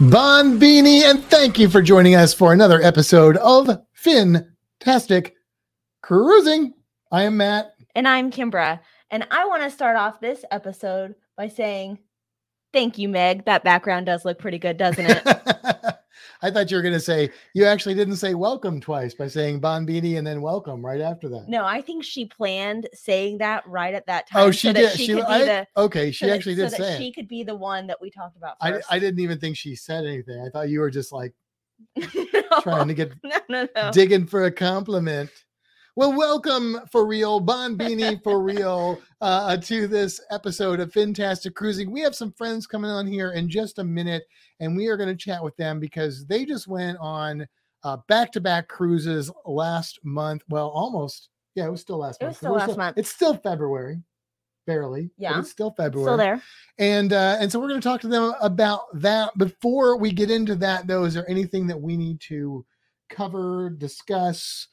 Bon Beanie, and thank you for joining us for another episode of Fantastic Cruising. I am Matt. And I'm Kimbra. And I want to start off this episode by saying, Thank you, Meg. That background does look pretty good, doesn't it? I thought you were going to say, you actually didn't say welcome twice by saying Bon Beanie and then welcome right after that. no, I think she planned saying that right at that time. Oh, she so did. That she, She, could be I- the, okay, she so that- actually so did that say she could be the one that we talked about I. I didn't even think she said anything. I thought you were just like no, trying to get no, no, no. digging for a compliment. Well, welcome for real, Bon Beanie for real, uh, to this episode of Fantastic Cruising. We have some friends coming on here in just a minute, and we are going to chat with them because they just went on uh, back-to-back cruises last month. Well, almost. Yeah, it was still last It month. was still last month. It's still February, barely. Yeah. it's still February Still there. and uh, and so we're going to talk to them about that. Before we get into that, though, is there anything that we need to cover, discuss,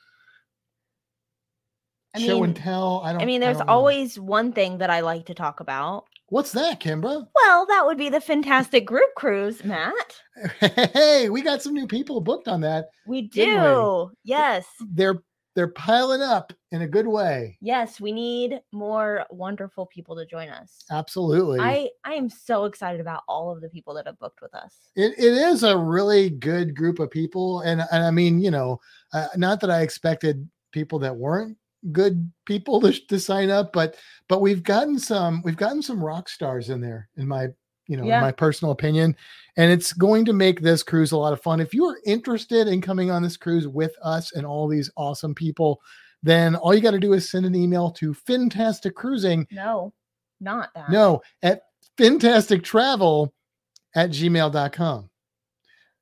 I show and tell? I don't. I mean, there's know. always one thing that I like to talk about. What's that, Kimbra? Well, that would be the fantastic group cruise, Matt. Hey, we got some new people booked on that. We Didn't we? do. Yes. They're they're piling up in a good way. Yes, we need more wonderful people to join us. Absolutely. I I am so excited about all of the people that have booked with us. it, it is a really good group of people and, and i mean you know uh, not that i expected people that weren't good people to, to sign up but but we've gotten some we've gotten some rock stars in there in my you know Yeah. in my personal opinion and it's going to make this cruise a lot of fun if you are interested in coming on this cruise with us and all these awesome people then all you got to do is send an email to fantastic cruising No, not that. no, at fantastic travel at gmail.com.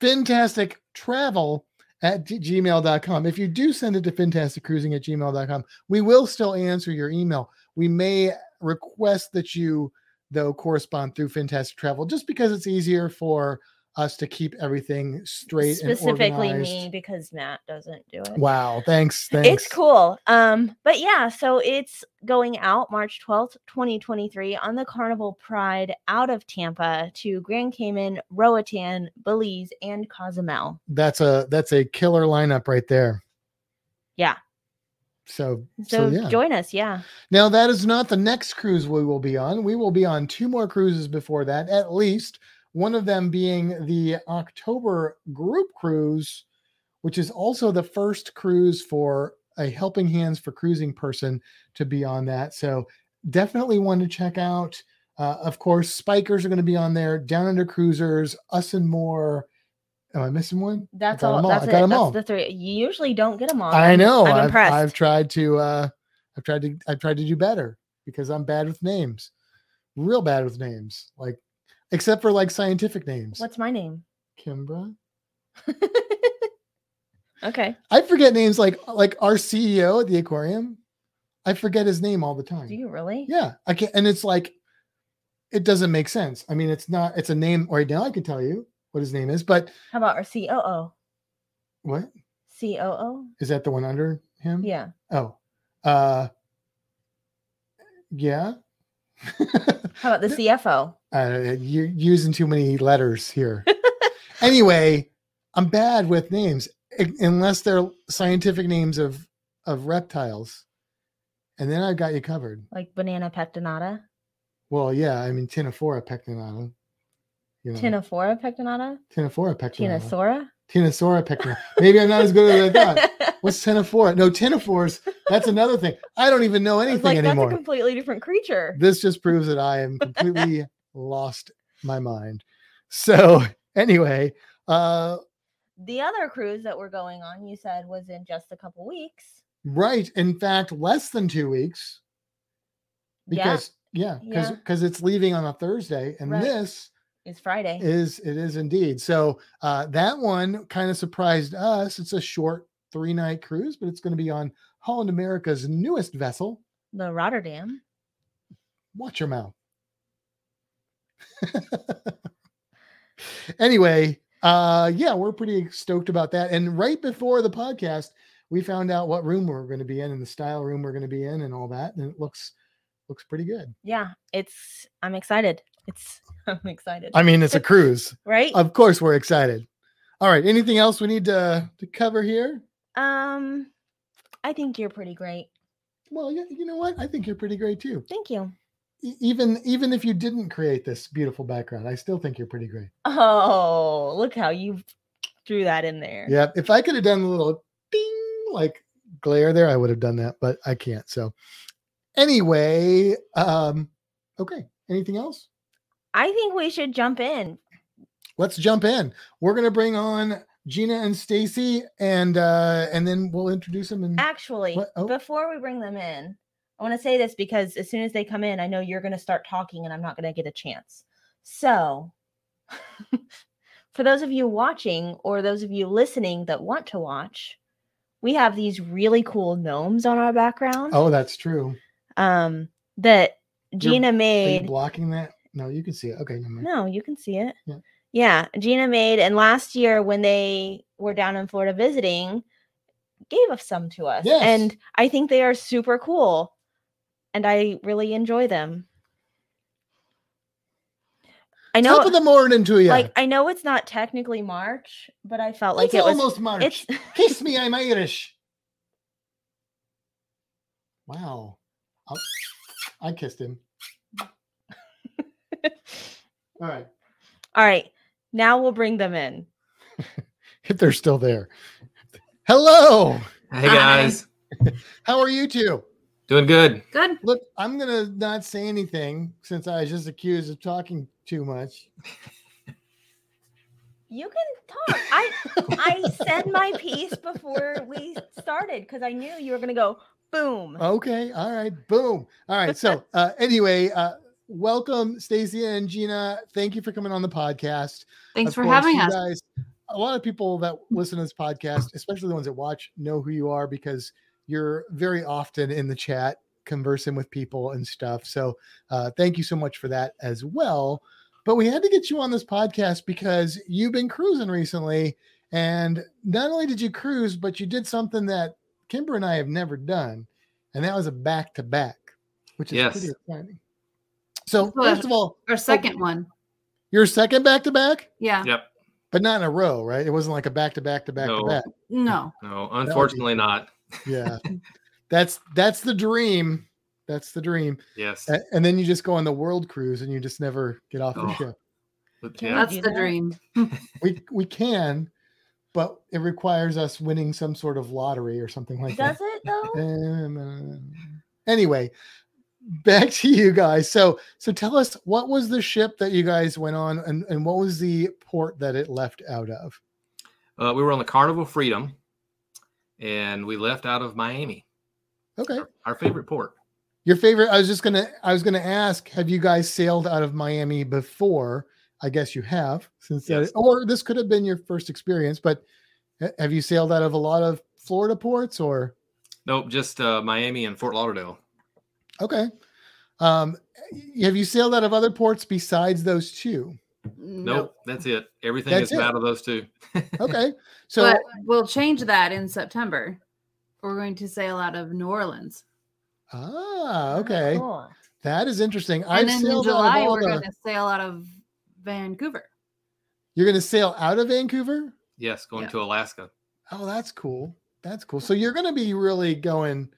Fantastic travel at gmail.com. If you do send it to fantastic cruising at gmail.com, we will still answer your email. We may request that you, though, correspond through fantastic travel just because it's easier for us to keep everything straight specifically me because Matt doesn't do it. Wow, thanks. Thanks. It's cool. Um, but yeah, so it's going out March 12th, 2023 on the Carnival Pride out of Tampa to Grand Cayman, Roatan, Belize, and Cozumel. That's a that's a killer lineup right there. Yeah. So So, so, yeah. join us. Yeah. Now, that is not the next cruise we will be on. We will be on two more cruises before that, at least. One of them being the October group cruise, which is also the first cruise for a Helping Hands for Cruising person to be on that. So, definitely one to check out. Uh, of course, Spikers are going to be on there, Down Under Cruisers, Us and More. Am I missing one? That's all. all. That's I it. got 'em That's all. the three. You usually don't get them all. I know. I'm I've, impressed. I've tried to uh I've tried to I've tried to do better because I'm bad with names. Real bad with names. Like except for like scientific names. What's my name? Kimbra? okay. I forget names like like our CEO at the aquarium. I forget his name all the time. Do you really? Yeah, I can't and it's like it doesn't make sense. I mean, it's not it's a name right now I can tell you what his name is, but How about our COO? what? COO? Is that the one under him? Yeah. Oh. Uh yeah. How about the CFO? Uh, you're using too many letters here. anyway, I'm bad with names unless they're scientific names of of reptiles, and then I've got you covered. Like banana pectinata? Well, yeah, I mean Ctenophora pectinata. You know, Ctenophora pectinata? Ctenophora pectinata. Ctenosaura? Ctenosaura pectinata. Maybe I'm not as good as I thought. What's Ctenophora? No, Ctenophores. That's another thing. I don't even know anything like, anymore. that's a completely different creature. this just proves that I am completely lost my mind. So anyway, uh The other cruise that we're going on, you said, was in just a couple weeks. right. In fact, less than two weeks. Yeah. Because yeah, because Yeah. because it's leaving on a Thursday, and Right. this is Friday. is it is indeed. So uh, that one kind of surprised us. It's a short three night cruise, but it's going to be on Holland America's newest vessel. the Rotterdam. Watch your mouth. anyway, uh, yeah, we're pretty stoked about that. And right before the podcast, we found out what room we're going to be in and the style room we're going to be in and all that. And it looks looks pretty good. Yeah, it's. I'm excited. It's. I'm excited. I mean, it's a cruise. right? Of course, we're excited. All right. Anything else we need to to cover here? um, I think you're pretty great. Well, yeah, you know what? I think you're pretty great too. Thank you. Even even if you didn't create this beautiful background, I still think you're pretty great. Oh, look how you threw that in there. Yeah. If I could have done a little ding like glare there, I would have done that, but I can't. So anyway, um, okay. Anything else? I think we should jump in. Let's jump in. We're gonna bring on Gina and Stacy, and uh, and then we'll introduce them. And Actually, Oh. before we bring them in, I want to say this because as soon as they come in, I know you're going to start talking and I'm not going to get a chance. So, for those of you watching or those of you listening that want to watch, we have these really cool gnomes on our background. oh, that's true. Um, that Gina Are you made. blocking that? No, you can see it. Okay. No, you can see it. Yeah. Yeah, Gina made, and last year when they were down in Florida visiting, gave us some to us. Yes. And I think they are super cool. And I really enjoy them. I know Top of the morning to you. like I know it's not technically March, but I felt like it's it was almost March. it's Kiss me, I'm Irish. Wow. I'll- I kissed him. All right. all right. Now we'll bring them in. If they're still there. Hello. Hey Hi. guys, How are you two? Doing good. Good. Look, I'm going to not say anything since I was just accused of talking too much. You can talk. I I said my piece before we started because I knew you were gonna go boom. Okay. All right. Boom. All right. So, uh, anyway, uh, welcome, Stacy and Gina. Thank you for coming on the podcast. Thanks Of for course, having you us. Guys, a lot of people that listen to this podcast, especially the ones that watch, know who you are because you're very often in the chat conversing with people and stuff. So uh, thank you so much for that as well. But we had to get you on this podcast because you've been cruising recently. And not only did you cruise, but you did something that Kimber and I have never done. And that was a back to back, which is pretty exciting. So, Well, first of all, Our second one. your second back to back? Yeah. Yep. but not in a row, right? It wasn't like a back-to-back-to-back-to-back, No. No, unfortunately not. Yeah, that's that's the dream. That's the dream. Yes. A- And then you just go on the world cruise and you just never get off the Oh. ship. Yeah. That's the dream. We we can, but it requires us winning some sort of lottery or something like Does that. Does it though? Um, anyway, back to you guys. So so tell us what was the ship that you guys went on and, and what was the port that it left out of? Uh, we were on the Carnival Freedom, and we left out of Miami, Okay. our, favorite port. Your favorite? I was just gonna. I was gonna ask. Have you guys sailed out of Miami before? I guess you have, since that, or this could have been your first experience. But have you sailed out of a lot of Florida ports? Or Nope, just uh, Miami and Fort Lauderdale. okay, um, have you sailed out of other ports besides those two? Nope, that's it. Everything That's is it. out of those two. Okay, so but we'll change that in September. We're going to sail out of New Orleans. ah, okay, Cool. that is interesting. And I've then in July, we're the. going to sail out of Vancouver. You're gonna sail out of Vancouver. Yes, going Yeah. to Alaska. Oh, that's cool. That's cool. So you're going to be really going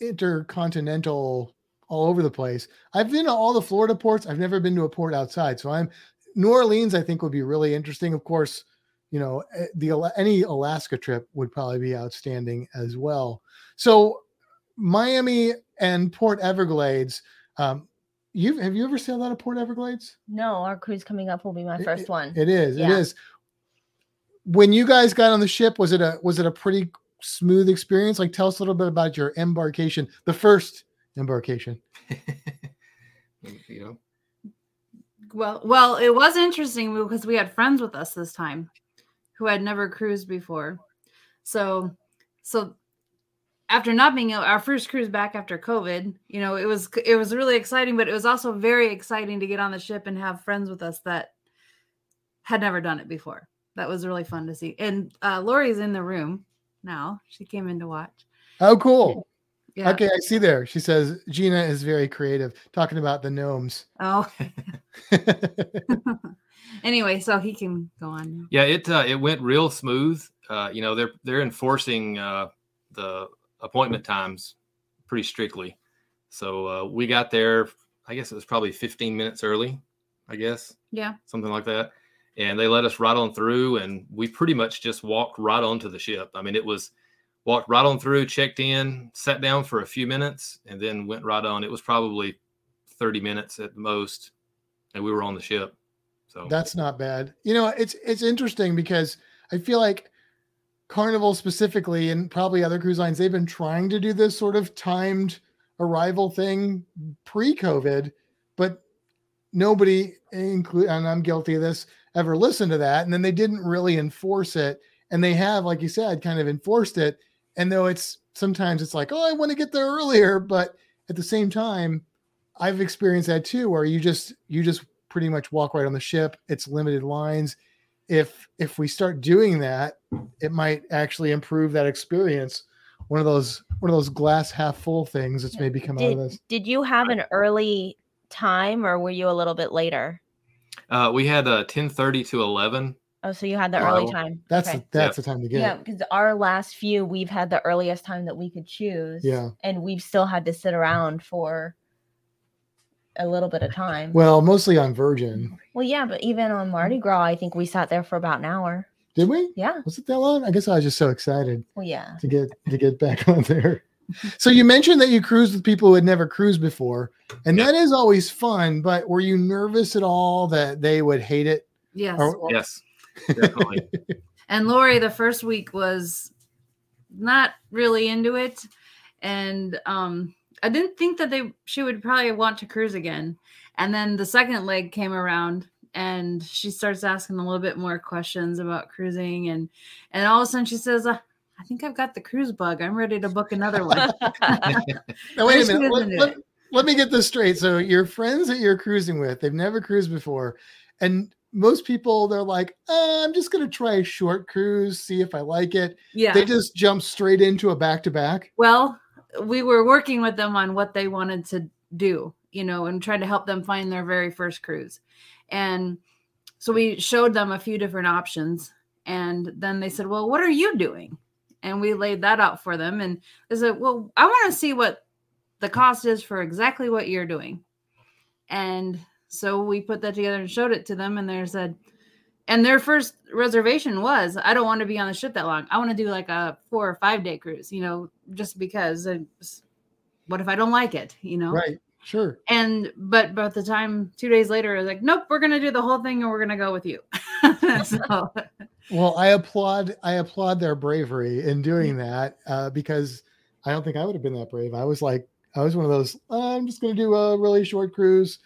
intercontinental all over the place. I've been to all the Florida ports. I've never been to a port outside. So I'm New Orleans. I think would be really interesting. Of course, you know eh, the any Alaska trip would probably be outstanding as well. So Miami and Port Everglades. Um, you have you ever sailed out of Port Everglades? No, our cruise coming up will be my It- first one. It is. It Yeah. is. When you guys got on the ship, was it a was it a pretty smooth experience? Like, tell us a little bit about your embarkation, the first embarkation. you know, Well, well, it was interesting because we had friends with us this time who had never cruised before. So, so after not being our first cruise back after COVID, you know, it was it was really exciting, but it was also very exciting to get on the ship and have friends with us that had never done it before. That was really fun to see. And uh, Lori's in the room now. She came in to watch. Oh, cool. Yeah. Okay, I see there. She says Gina is very creative, talking about the gnomes. Oh. anyway, so he can go on. now. Yeah, it uh, it went real smooth. Uh, you know, they're they're enforcing uh, the appointment times pretty strictly. So uh, we got there. I guess it was probably 15 minutes early. I guess Yeah. something like that. And they let us right on through, and we pretty much just walked right onto the ship. I mean, it was walked right on through, checked in, sat down for a few minutes, and then went right on. It was probably 30 minutes at the most, and we were on the ship. So That's not bad. You know, it's it's interesting because I feel like Carnival specifically and probably other cruise lines, they've been trying to do this sort of timed arrival thing pre-COVID, but nobody include and I'm guilty of this ever listened to that. And then they didn't really enforce it. And they have, like you said, kind of enforced it. And though it's sometimes it's like, oh, I want to get there earlier, but at the same time, I've experienced that too, where you just you just pretty much walk right on the ship. It's limited lines. If if we start doing that, it might actually improve that experience. One of those one of those glass half full things that's maybe come out of this. did you have an early time or were you a little bit later? uh, we had uh, 10:30 to 11. Oh, so you had the early Wow. time. That's okay. the, that's the time to get yeah, because our last few we've had the earliest time that we could choose. Yeah. And we've still had to sit around for a little bit of time. Well, mostly on Virgin. Mm-hmm. Well, yeah, but even on Mardi Gras, I think we sat there for about an hour. Did we? Yeah. Was it that long? I guess I was just so excited Well, yeah. to get to get back on there. So you mentioned that you cruised with people who had never cruised before, and Yeah. that is always fun. But were you nervous at all that they would hate it? Yes. Or- or- Yes, definitely. And Lori, the first week was not really into it, and um, I didn't think that they she would probably want to cruise again. And then the second leg came around, and she starts asking a little bit more questions about cruising, and and all of a sudden she says, uh, "I think I've got the cruise bug. I'm ready to book another one." Now, wait a minute. Let, let- let me get this straight. So your friends that you're cruising with, they've never cruised before, and most people they're like, uh, I'm just gonna try a short cruise, see if I like it. yeah. They just jump straight into a back to back. Well, we were working with them on what they wanted to do, you know, and trying to help them find their very first cruise. And so we showed them a few different options. And then they said, Well, what are you doing? And we laid that out for them. And they said, Well, I want to see what the cost is for exactly what you're doing. And so we put that together and showed it to them. And they said, and their first reservation was, I don't want to be on the ship that long. I want to do like a four or five day cruise, you know, just because. What if I don't like it, you know? Right. Sure. And but by the time two days later, I was like, nope, we're gonna do the whole thing and we're gonna go with you. so Well, I applaud I applaud their bravery in doing that uh, because I don't think I would have been that brave. I was like I was one of those. "Oh, I'm just going to do a really short cruise,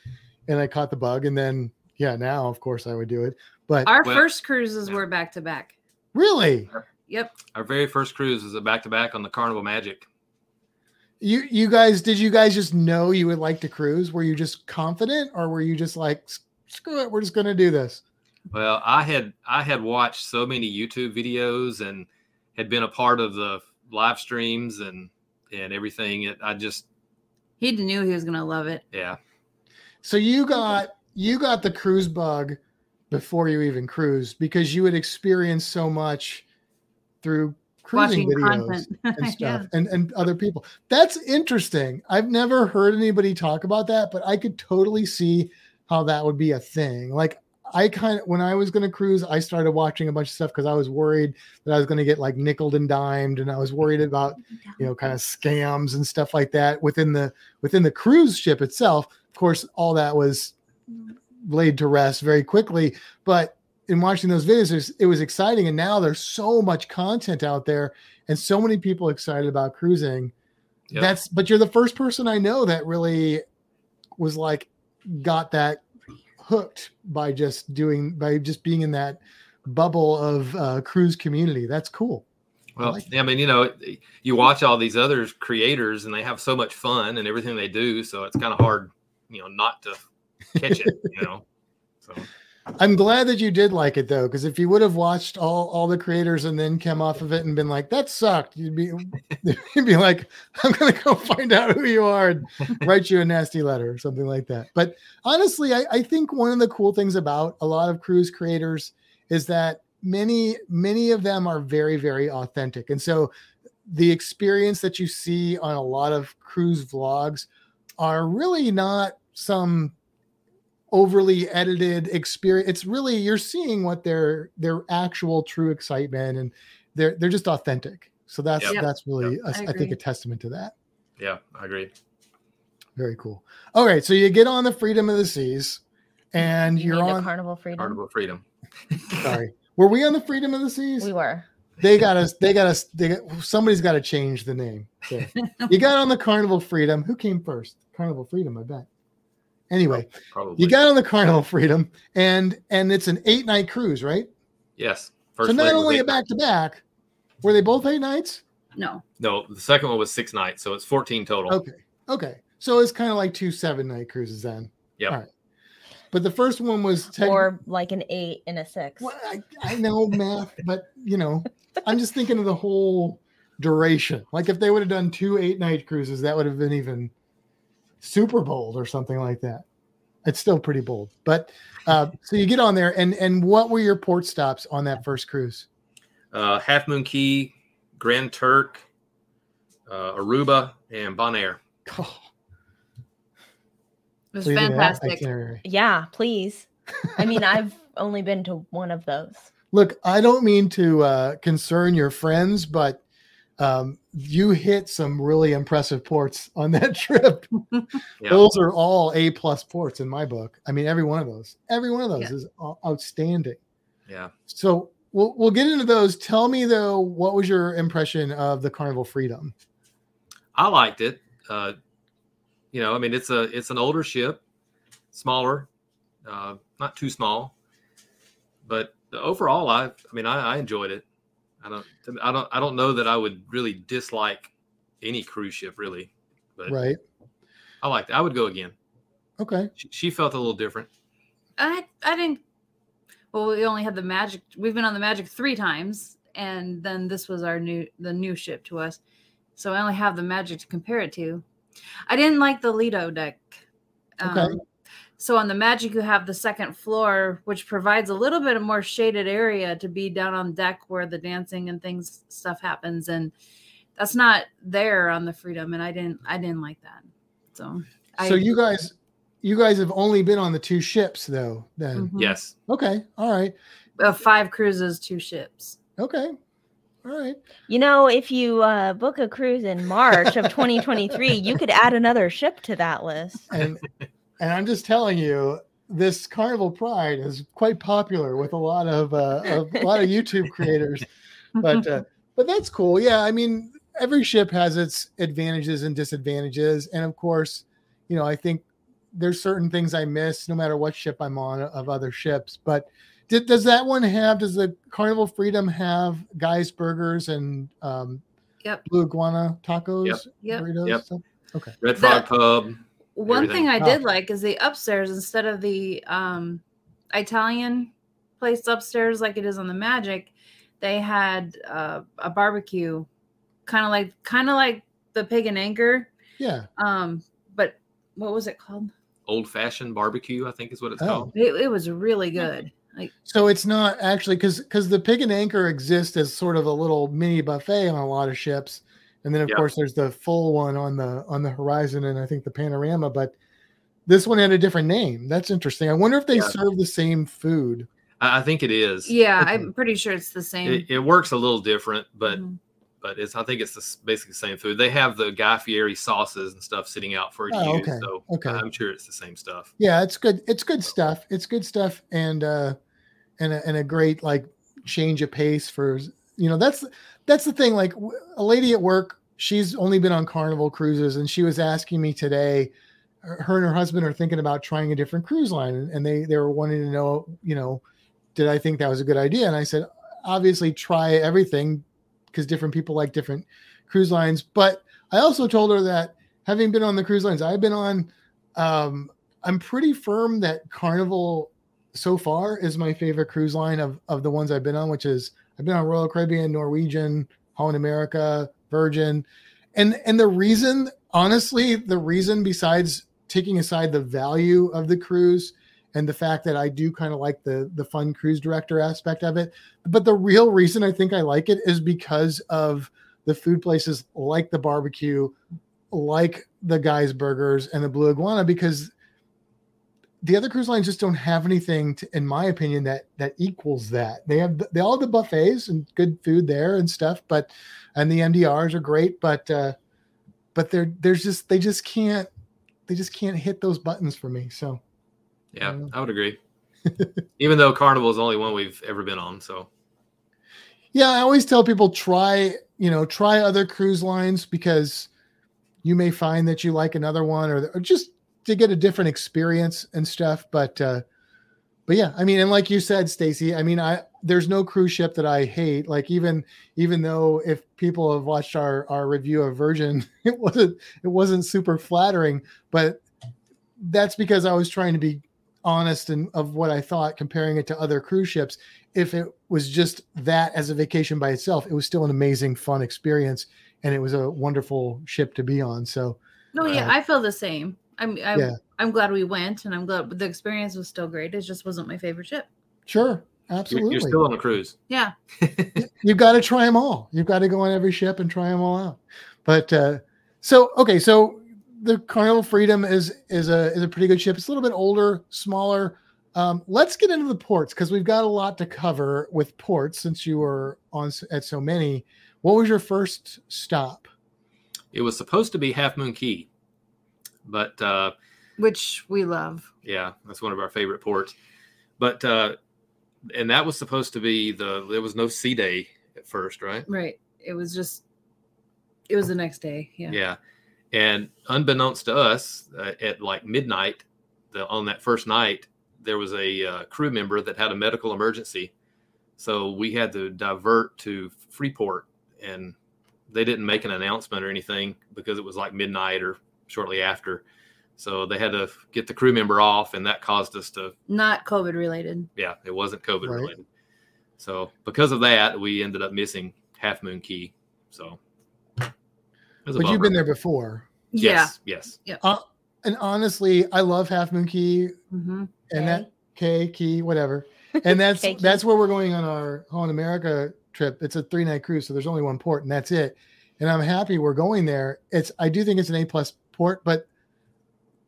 and I caught the bug, and then yeah, now of course I would do it. But our Well- first cruises were back to back. really, Yep. Our very first cruise was a back to back on the Carnival Magic. you you guys did you guys just know you would like to cruise? Were you just confident, or were you just like screw it, we're just going to do this? Well, I had I had watched so many YouTube videos and had been a part of the live streams and and everything. It I just He knew he was gonna love it. yeah So you got you got the cruise bug before you even cruised because you had experienced so much through cruising Watching videos content. and stuff Yeah. and, and other people. That's interesting. I've never heard anybody talk about that, but I could totally see how that would be a thing. Like I kind of when I was going to cruise, I started watching a bunch of stuff because I was worried that I was going to get like nickled and dimed, and I was worried about you know kind of scams and stuff like that within the within the cruise ship itself. Of course, all that was laid to rest very quickly, but in watching those videos, it was exciting, and now there's so much content out there, and so many people excited about cruising. Yep. That's but you're the first person I know that really was like got that hooked by just doing by just being in that bubble of uh, cruise community. That's cool. Well, like I mean, you know, you watch all these other creators and they have so much fun and everything they do, so it's kind of hard, you know, not to catch it, you know. So I'm glad that you did like it though, because if you would have watched all all the creators and then come off of it and been like, "That sucked," you'd be you'd be like, "I'm gonna go find out who you are and write you a nasty letter or something like that." But honestly, I, I think one of the cool things about a lot of cruise creators is that many many of them are very very authentic, and so the experience that you see on a lot of cruise vlogs are really not some overly edited experience it's really you're seeing what their their actual true excitement and they're they're just authentic so that's Yep. that's really I a- I think a testament to that yeah, I agree. very cool all right so you get on the freedom of the seas and You you're on Carnival Freedom. Carnival Freedom. sorry were we on the freedom of the seas We were. They got us they got us they got, somebody's got to change the name So, you got on the carnival freedom who came first carnival freedom i bet anyway Probably. you got on the carnival freedom and and it's an eight night cruise right yes. so not only a back to back were they both eight nights No. No, the second one was six nights, so it's 14 total. okay okay so it's kind of like two seven night cruises then Yeah. all right but the first one was tech- Or like an eight and a six. Well, I, I know math but you know i'm just thinking of the whole duration. Like if they would have done two eight night cruises that would have been even super bold or something like that. It's still pretty bold. But uh so you get on there and and what were your port stops on that first cruise? Uh, Half Moon Cay, Grand Turk, uh, Aruba, and Bonaire. Oh, It was what do you think of that fantastic. Yeah, please. I mean, I've only been to one of those. Look, I don't mean to uh, concern your friends, but um, you hit some really impressive ports on that trip. Yeah. Those are all A plus ports in my book. I mean, every one of those, every one of those Yeah. is outstanding. Yeah. So we'll we'll get into those. Tell me though, what was your impression of the Carnival Freedom? I liked it. Uh, you know, I mean, it's a it's an older ship, smaller, uh, not too small, but overall, I I mean, I, I enjoyed it. I don't I don't I don't know that I would really dislike any cruise ship really, but Right. I liked it. I would go again. Okay. She, she felt a little different. I I didn't. Well, we only had the magic. We've been on the magic three times, and then this was our new the new ship to us. So I only have the magic to compare it to. I didn't like the Lido deck. Um, Okay. so on the magic, you have the second floor, which provides a little bit of more shaded area to be down on deck where the dancing and things stuff happens, and that's not there on the Freedom, and I didn't I didn't like that. So I, so you guys, you guys have only been on the two ships though. Then Mhm. Yes. okay, all right, uh, five cruises, two ships. okay, all right. You know, if you uh, book a cruise in March of 2023, you could add another ship to that list. and and I'm just telling you, this Carnival Pride is quite popular with a lot of uh, a lot of YouTube creators. But uh, but that's cool. Yeah, I mean, every ship has its advantages and disadvantages, and of course, you know, I think there's certain things I miss no matter what ship I'm on of other ships. But did, does that one have? Does the Carnival Freedom have guys burgers and um, Yep. blue iguana tacos, Yep. burritos? Yep. stuff? Red The- Frog Pub. One everything. thing I Oh. did like is the upstairs instead of the um Italian place upstairs like it is on the Magic, they had uh, a barbecue, kind of like kind of like the Pig and Anchor. Yeah. Um, but what was it called? Old Fashioned Barbecue, I think is what it's Oh. called. It, it was really good. Like So it's not actually because because the pig and anchor exists as sort of a little mini buffet on a lot of ships, and then of Yeah. course there's the full one on the on the horizon and I think the panorama. But this one had a different name. That's interesting. I wonder if they Yeah. serve the same food. I, I think it is. yeah, Okay. I'm pretty sure it's the same. It, it works a little different, but Mhm. but it's I think it's the, basically the same food. They have the Guy Fieri sauces and stuff sitting out for you Oh, use, okay, so okay. I'm sure it's the same stuff. Yeah, it's good. It's good stuff. It's good stuff, and uh, and a, and a great like change of pace for you know that's that's the thing. Like a lady at work, she's only been on Carnival cruises, and she was asking me today her and her husband are thinking about trying a different cruise line, and, they they were wanting to know, you know, did I think that was a good idea? And I said, obviously, try everything because different people like different cruise lines. But I also told her that having been on the cruise lines I've been on, um, I'm pretty firm that Carnival so far is my favorite cruise line of of the ones I've been on, which is I've been on Royal Caribbean, Norwegian, Holland America, Virgin, and and the reason, honestly, the reason besides taking aside the value of the cruise and the fact that I do kind of like the the fun cruise director aspect of it, but the real reason I think I like it is because of the food places like the barbecue, like the guys burgers and the blue iguana because the other cruise lines just don't have anything to, in my opinion that that equals that they have they all have the buffets and good food there and stuff but and the mdrs are great but uh but they're there's just they just can't they just can't hit those buttons for me so Yeah, Yeah. I would agree. Even though Carnival is the only one we've ever been on, so yeah i always tell people try you know try other cruise lines because you may find that you like another one or, or just to get a different experience and stuff but uh but yeah i mean and like you said stacy i mean i there's no cruise ship that i hate. Like even even though if people have watched our our review of virgin it wasn't it wasn't super flattering but that's because i was trying to be honest and of what i thought comparing it to other cruise ships. If it was just that as a vacation by itself it was still an amazing fun experience and it was a wonderful ship to be on. So No, yeah, Uh, I feel the same. I'm I, Yeah. I'm glad we went, and I'm glad the experience was still great. It just wasn't my favorite ship. sure you're, absolutely you're still on a cruise. Yeah, you've got to try them all. You've got to go on every ship and try them all out. But uh, so okay, so the Carnival Freedom is is a is a pretty good ship. It's a little bit older, smaller. Um, let's get into the ports because we've got a lot to cover with ports since you were on at so many. What was your first stop? It was supposed to be Half Moon Cay, but uh, which we love. yeah, that's one of our favorite ports. But uh, and that was supposed to be the there was no sea day at first, right? Right. It was just. It was the next day. Yeah. Yeah. And unbeknownst to us, uh, at like midnight, the, on that first night, there was a uh, crew member that had a medical emergency. So we had to divert to Freeport, and they didn't make an announcement or anything because it was like midnight or shortly after. So they had to get the crew member off, and that caused us to, Not COVID related. yeah, it wasn't COVID Right. related. So because of that, we ended up missing Half Moon Cay. So, it was But you've been there before. Yes, yes. Yeah. And honestly, I love Half Moon Cay Yeah. hmm and that K key, whatever. And that's K key. that's where we're going on our Holland America trip. It's a three night cruise, so there's only one port, and that's it. And I'm happy we're going there. It's I do think it's an A plus port, but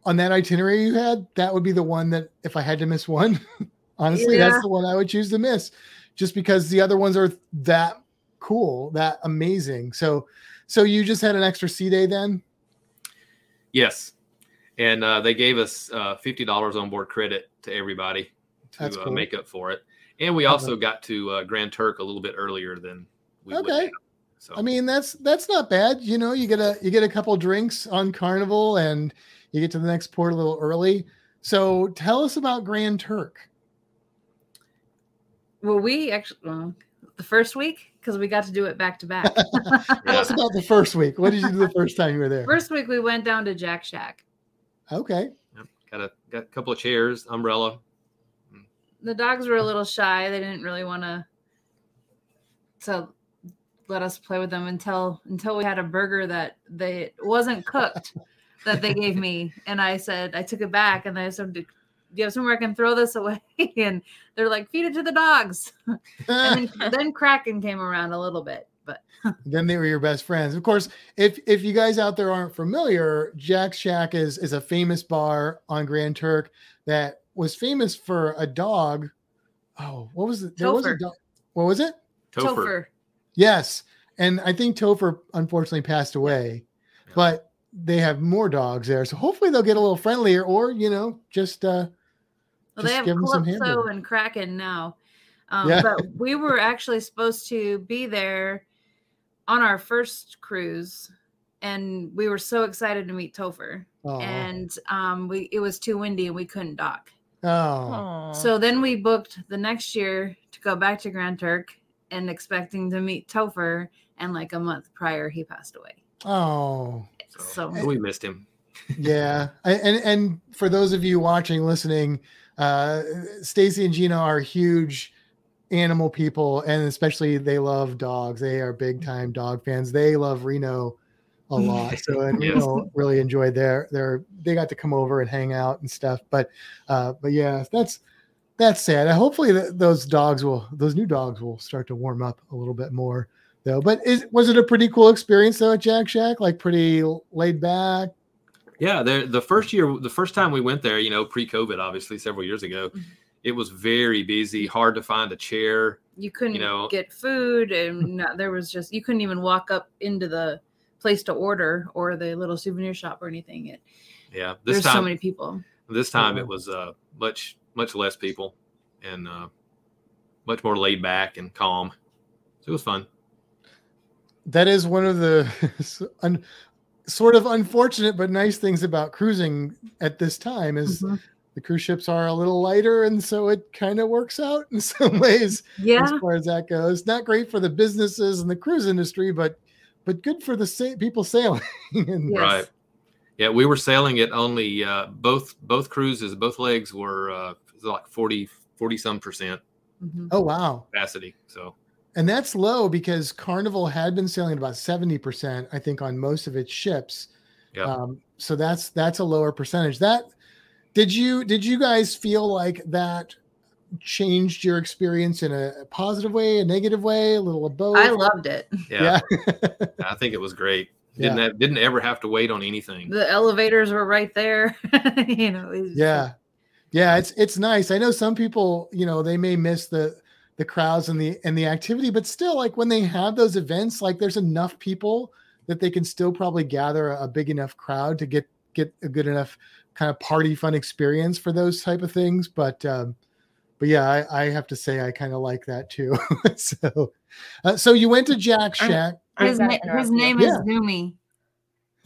on that itinerary you had, that would be the one that if I had to miss one, honestly, Yeah. that's the one I would choose to miss, just because the other ones are that cool, that amazing. So, so you just had an extra sea day then? Yes, and uh, they gave us uh, fifty dollars on board credit to everybody to That's uh, make up for it, and we also got to uh, Grand Turk a little bit earlier than we would Okay. have. So I mean, that's that's not bad. You know, you get a you get a couple drinks on Carnival, and you get to the next port a little early. So, tell us about Grand Turk. Well, we actually well, the first week because we got to do it back to back. Tell us about the first week. What did you do the first time you were there? First week we went down to Jack Shack. Okay. got a got a couple of chairs, umbrella. The dogs were a little shy. They didn't really want to to let us play with them until until we had a burger that they wasn't cooked that they gave me, and I said I took it back, and I said, "Do you have somewhere I can throw this away?" And they're like, "Feed it to the dogs." And then, then Kraken came around a little bit, but then they were your best friends. Of course, if if you guys out there aren't familiar, Jack Shack is is a famous bar on Grand Turk that was famous for a dog. Oh, what was it? There was a dog. What was it? Topher. Topher. Yes, and I think Topher unfortunately passed away, Yeah. but they have more dogs there, so hopefully they'll get a little friendlier, or you know, just uh, Well, they Just have give 'em some Calypso hamburger. and Kraken now. Um, Yeah. But we were actually supposed to be there on our first cruise, and we were so excited to meet Topher. Aw. and um, we it was too windy and we couldn't dock. oh, So then we booked the next year to go back to Grand Turk and expecting to meet Topher. And like a month prior, he passed away. oh, So, So we missed him. yeah. And and for those of you watching, listening, uh, Stacy and Gina are huge animal people, and especially they love dogs. They are big time dog fans. They love Reno a lot. So and Yes. Reno really enjoyed their their. They got to come over and hang out and stuff. But uh, but yeah, that's that's sad. Hopefully th- those dogs will those new dogs will start to warm up a little bit more though. But is was it a pretty cool experience though at Jack Shack? Like pretty laid back. Yeah, there the first year, the first time we went there, you know, pre-COVID, obviously several years ago, Mhm. it was very busy, hard to find a chair. you couldn't you know- get food, and no, there was just you couldn't even walk up into the place to order or the little souvenir shop or anything. It Yeah, this there's time, so many people. this time Yeah. it was uh, much much less people and uh, much more laid back and calm. So it was fun. that is one of the un, sort of unfortunate but nice things about cruising at this time is Mhm. the cruise ships are a little lighter and so it kind of works out in some ways Yeah, as far as that goes not great for the businesses and the cruise industry but but good for the sa- people sailing and Yes. Right. Yeah, we were sailing it only uh, both both cruises, both legs were uh, like 40 40 some percent Mhm. oh wow capacity. So and that's low because carnival had been sailing at about 70% i think on most of its ships Yeah. um, so that's that's a lower percentage that did you did you guys feel like that changed your experience in a positive way a negative way a little of both I loved it. yeah, yeah I think it was great. Didn't have, didn't ever have to wait on anything. The elevators were right there. you know. was yeah yeah it's it's nice i know some people you know they may miss the the crowds and the and the activity but still like when they have those events like there's enough people that they can still probably gather a, a big enough crowd to get get a good enough kind of party fun experience for those type of things but um but yeah i, I have to say i kind of like that too so uh, so you went to jack shack His, na- his name Yeah. is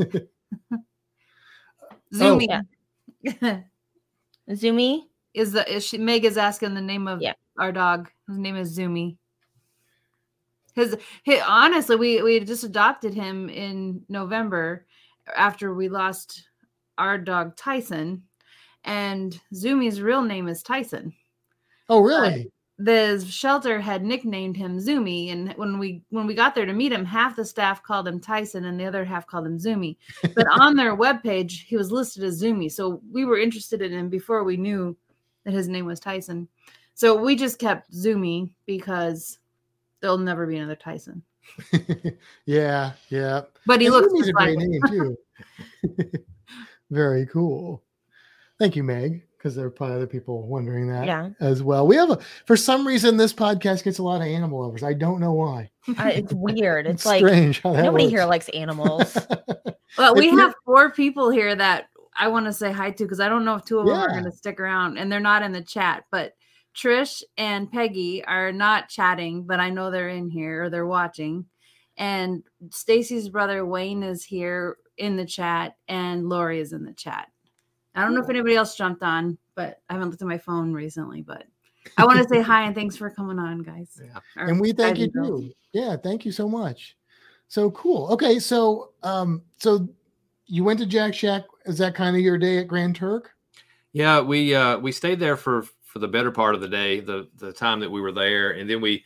Zoomy. Oh. Zoomy Zoomy. is the is she, Meg is asking the name of Yeah. our dog. His name is Zoomy. His, he, honestly, we we just adopted him in November after we lost our dog Tyson, and Zoomy's real name is Tyson. oh really the shelter had nicknamed him Zoomy, and when we when we got there to meet him, half the staff called him Tyson, and the other half called him Zoomy. But on their webpage, he was listed as Zoomy, so we were interested in him before we knew that his name was Tyson. So we just kept Zoomy because there'll never be another Tyson. yeah yeah But he And looks Ruby's a great like name too. Very cool. Thank you, Meg, because there are probably other people wondering that Yeah. as well. We have a for some reason this podcast gets a lot of animal lovers. I don't know why. I, it's weird. It's, It's like strange how that nobody works. here likes animals. Well, we If have four people here that I want to say hi to because I don't know if two of them are going to stick around and they're not in the chat. But Trish and Peggy are not chatting, but I know they're in here or they're watching. And Stacy's brother Wayne is here in the chat, and Lori is in the chat. I don't know if anybody else jumped on, but I haven't looked at my phone recently. But I want to say hi and thanks for coming on, guys. Yeah. Or and we thank you and girls. too. Yeah, thank you so much. So cool. Okay, so um, so you went to Jack Shack. Is that kind of your day at Grand Turk? Yeah, we uh we stayed there for for the better part of the day, the the time that we were there, and then we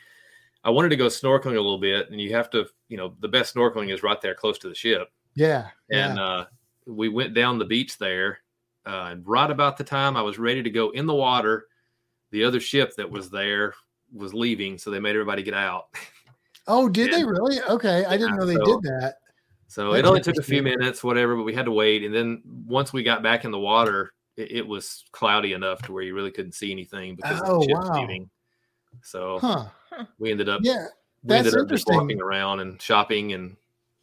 I wanted to go snorkeling a little bit, and you have to, you know, the best snorkeling is right there close to the ship, Yeah. and yeah. uh we went down the beach there, uh, and right about the time I was ready to go in the water, the other ship that was there was leaving, so they made everybody get out. oh, did they really? Okay, I didn't know they so- did that. So That's it only took a few minutes, whatever, but we had to wait. And then once we got back in the water, it, it was cloudy enough to where you really couldn't see anything because Oh, the ships wow. leaving. So Huh. we ended up Yeah. we ended up just walking around and shopping and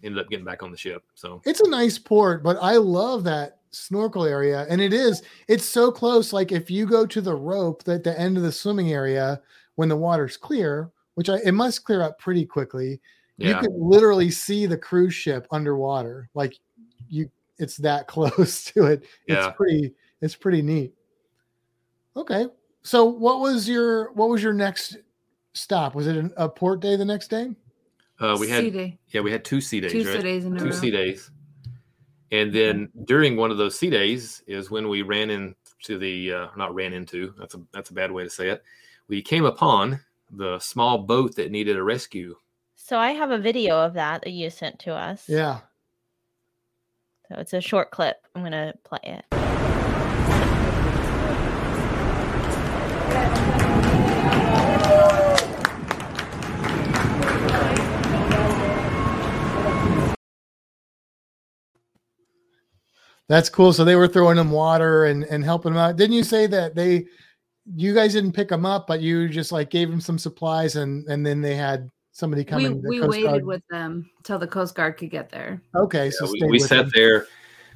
ended up getting back on the ship. So It's a nice port, but I love that snorkel area. And it is, it's so close. Like if you go to the rope at the end of the swimming area when the water's clear, which I it must clear up pretty quickly, you can literally see the cruise ship underwater. Like you it's that close to it. Yeah. It's pretty it's pretty neat. Okay. So what was your what was your next stop? Was it an, a port day the next day? Uh, we had Sea day. yeah, we had two sea days, two right? sea days in a two row. sea days. And then during one of those sea days is when we ran into the uh, not ran into that's a that's a bad way to say it. We came upon the small boat that needed a rescue. So I have a video of that that you sent to us. Yeah. So it's a short clip. I'm gonna play it. That's cool. So they were throwing them water and, and helping them out. Didn't you say that they, you guys didn't pick them up, but you just like gave them some supplies and and then they had somebody come We, in. we Coast waited Guard- with them till the Coast Guard could get there. Okay, so we, we sat them. there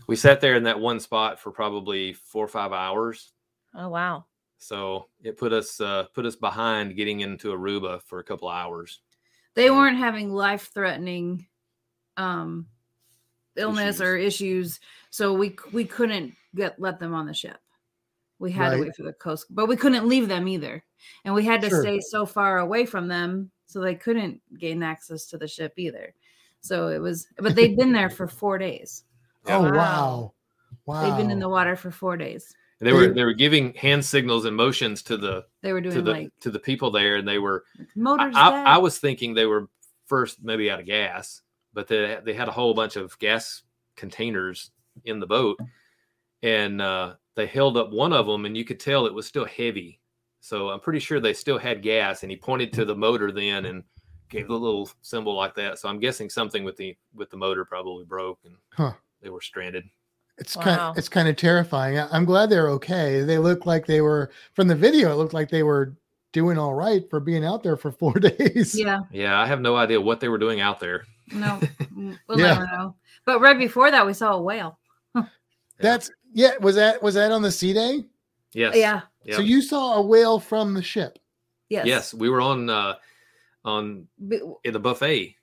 we sat there in that one spot for probably four or five hours. Oh wow. So it put us uh, put us behind getting into Aruba for a couple of hours. They weren't having life threatening um illness or issues, so we we couldn't get let them on the ship. We had to wait for the coast, but we couldn't leave them either, and we had to Sure. stay so far away from them so they couldn't gain access to the ship either. So it was, but they'd been there for four days. Oh Wow. wow. Wow. They'd been in the water for four days. They were They- they were giving hand signals and motions to the They were to doing the like to the people there, and they were I, motors. I, dead." I was thinking they were first maybe out of gas, but they they had a whole bunch of gas containers in the boat, and uh, they held up one of them, and you could tell it was still heavy. So I'm pretty sure they still had gas, and he pointed to the motor then and gave the little symbol like that. So I'm guessing something with the with the motor probably broke, and Huh. they were stranded. It's kind of, it's kind of terrifying. I- I'm glad they're okay. They look like they were from the video. It looked like they were doing all right for being out there for four days. yeah. Yeah, I have no idea what they were doing out there. No, mm, we'll Yeah. never know. But right before that, we saw a whale. That's yeah. Was that was that on the sea day? Yes. Yeah. Yep. So you saw a whale from the ship. Yes. Yes, we were on uh, on in the buffet,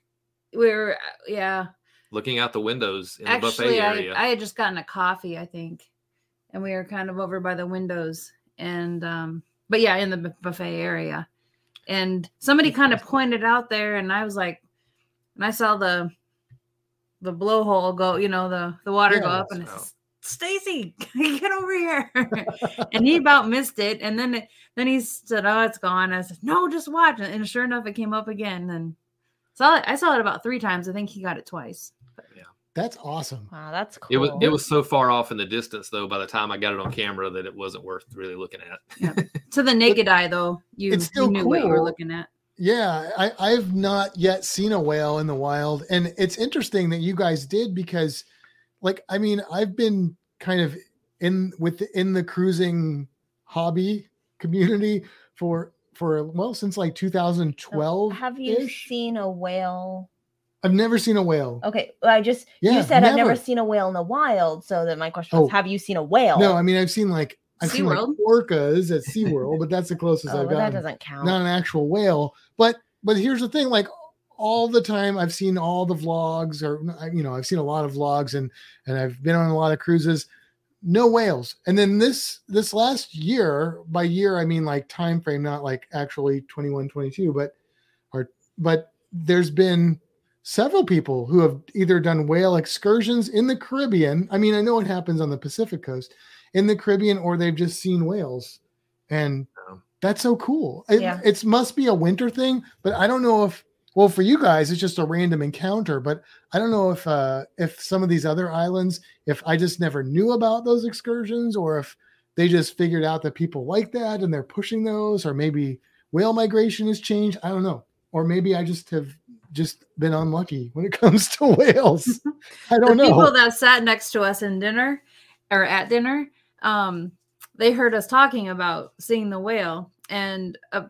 We were, yeah. looking out the windows in the buffet Actually, I, area. I had just gotten a coffee, I think, and we were kind of over by the windows, and um, but yeah, in the buffet area, and somebody kind of pointed out there, and I was like, and I saw the the blowhole go, you know, the the water go up, and it's Stacy, get over here, and he about missed it, and then it, then he said, "Oh, it's gone." I said, "No, just watch," and sure enough, it came up again, and saw it. I saw it about three times. I think he got it twice. Yeah. That's awesome. Wow, that's cool. it was it was so far off in the distance though. By the time I got it on camera, that it wasn't worth really looking at. To the naked eye, though, you, it's you still knew what you were looking at. Yeah, I, I've not yet seen a whale in the wild. And it's interesting that you guys did because like I mean, I've been kind of in within the cruising hobby community for for well since like So 2012. Have you seen a whale? I've never seen a whale. Okay, well, I just Yeah, you said I've never never. seen a whale in the wild, so that my question Oh. was, have you seen a whale? No, I mean I've seen like I've seen like orcas at SeaWorld, but that's the closest oh, I've well, that doesn't count. not an actual whale but but here's the thing like all the time i've seen all the vlogs or you know i've seen a lot of vlogs and and i've been on a lot of cruises. No whales. And then this this last year by year i mean like time frame not like actually 21 22 but or but there's been several people who have either done whale excursions in the caribbean. I mean i know it happens on the pacific coast in the caribbean or they've just seen whales. And that's so cool. It, Yeah. it's must be a winter thing but i don't know if well for you guys it's just a random encounter but i don't know if uh if some of these other islands if i just never knew about those excursions or if they just figured out that people like that and they're pushing those or maybe whale migration has changed. I don't know. Or maybe i just have just been unlucky when it comes to whales. I don't the know. people that sat next to us in dinner or at dinner, um, they heard us talking about seeing the whale, and uh,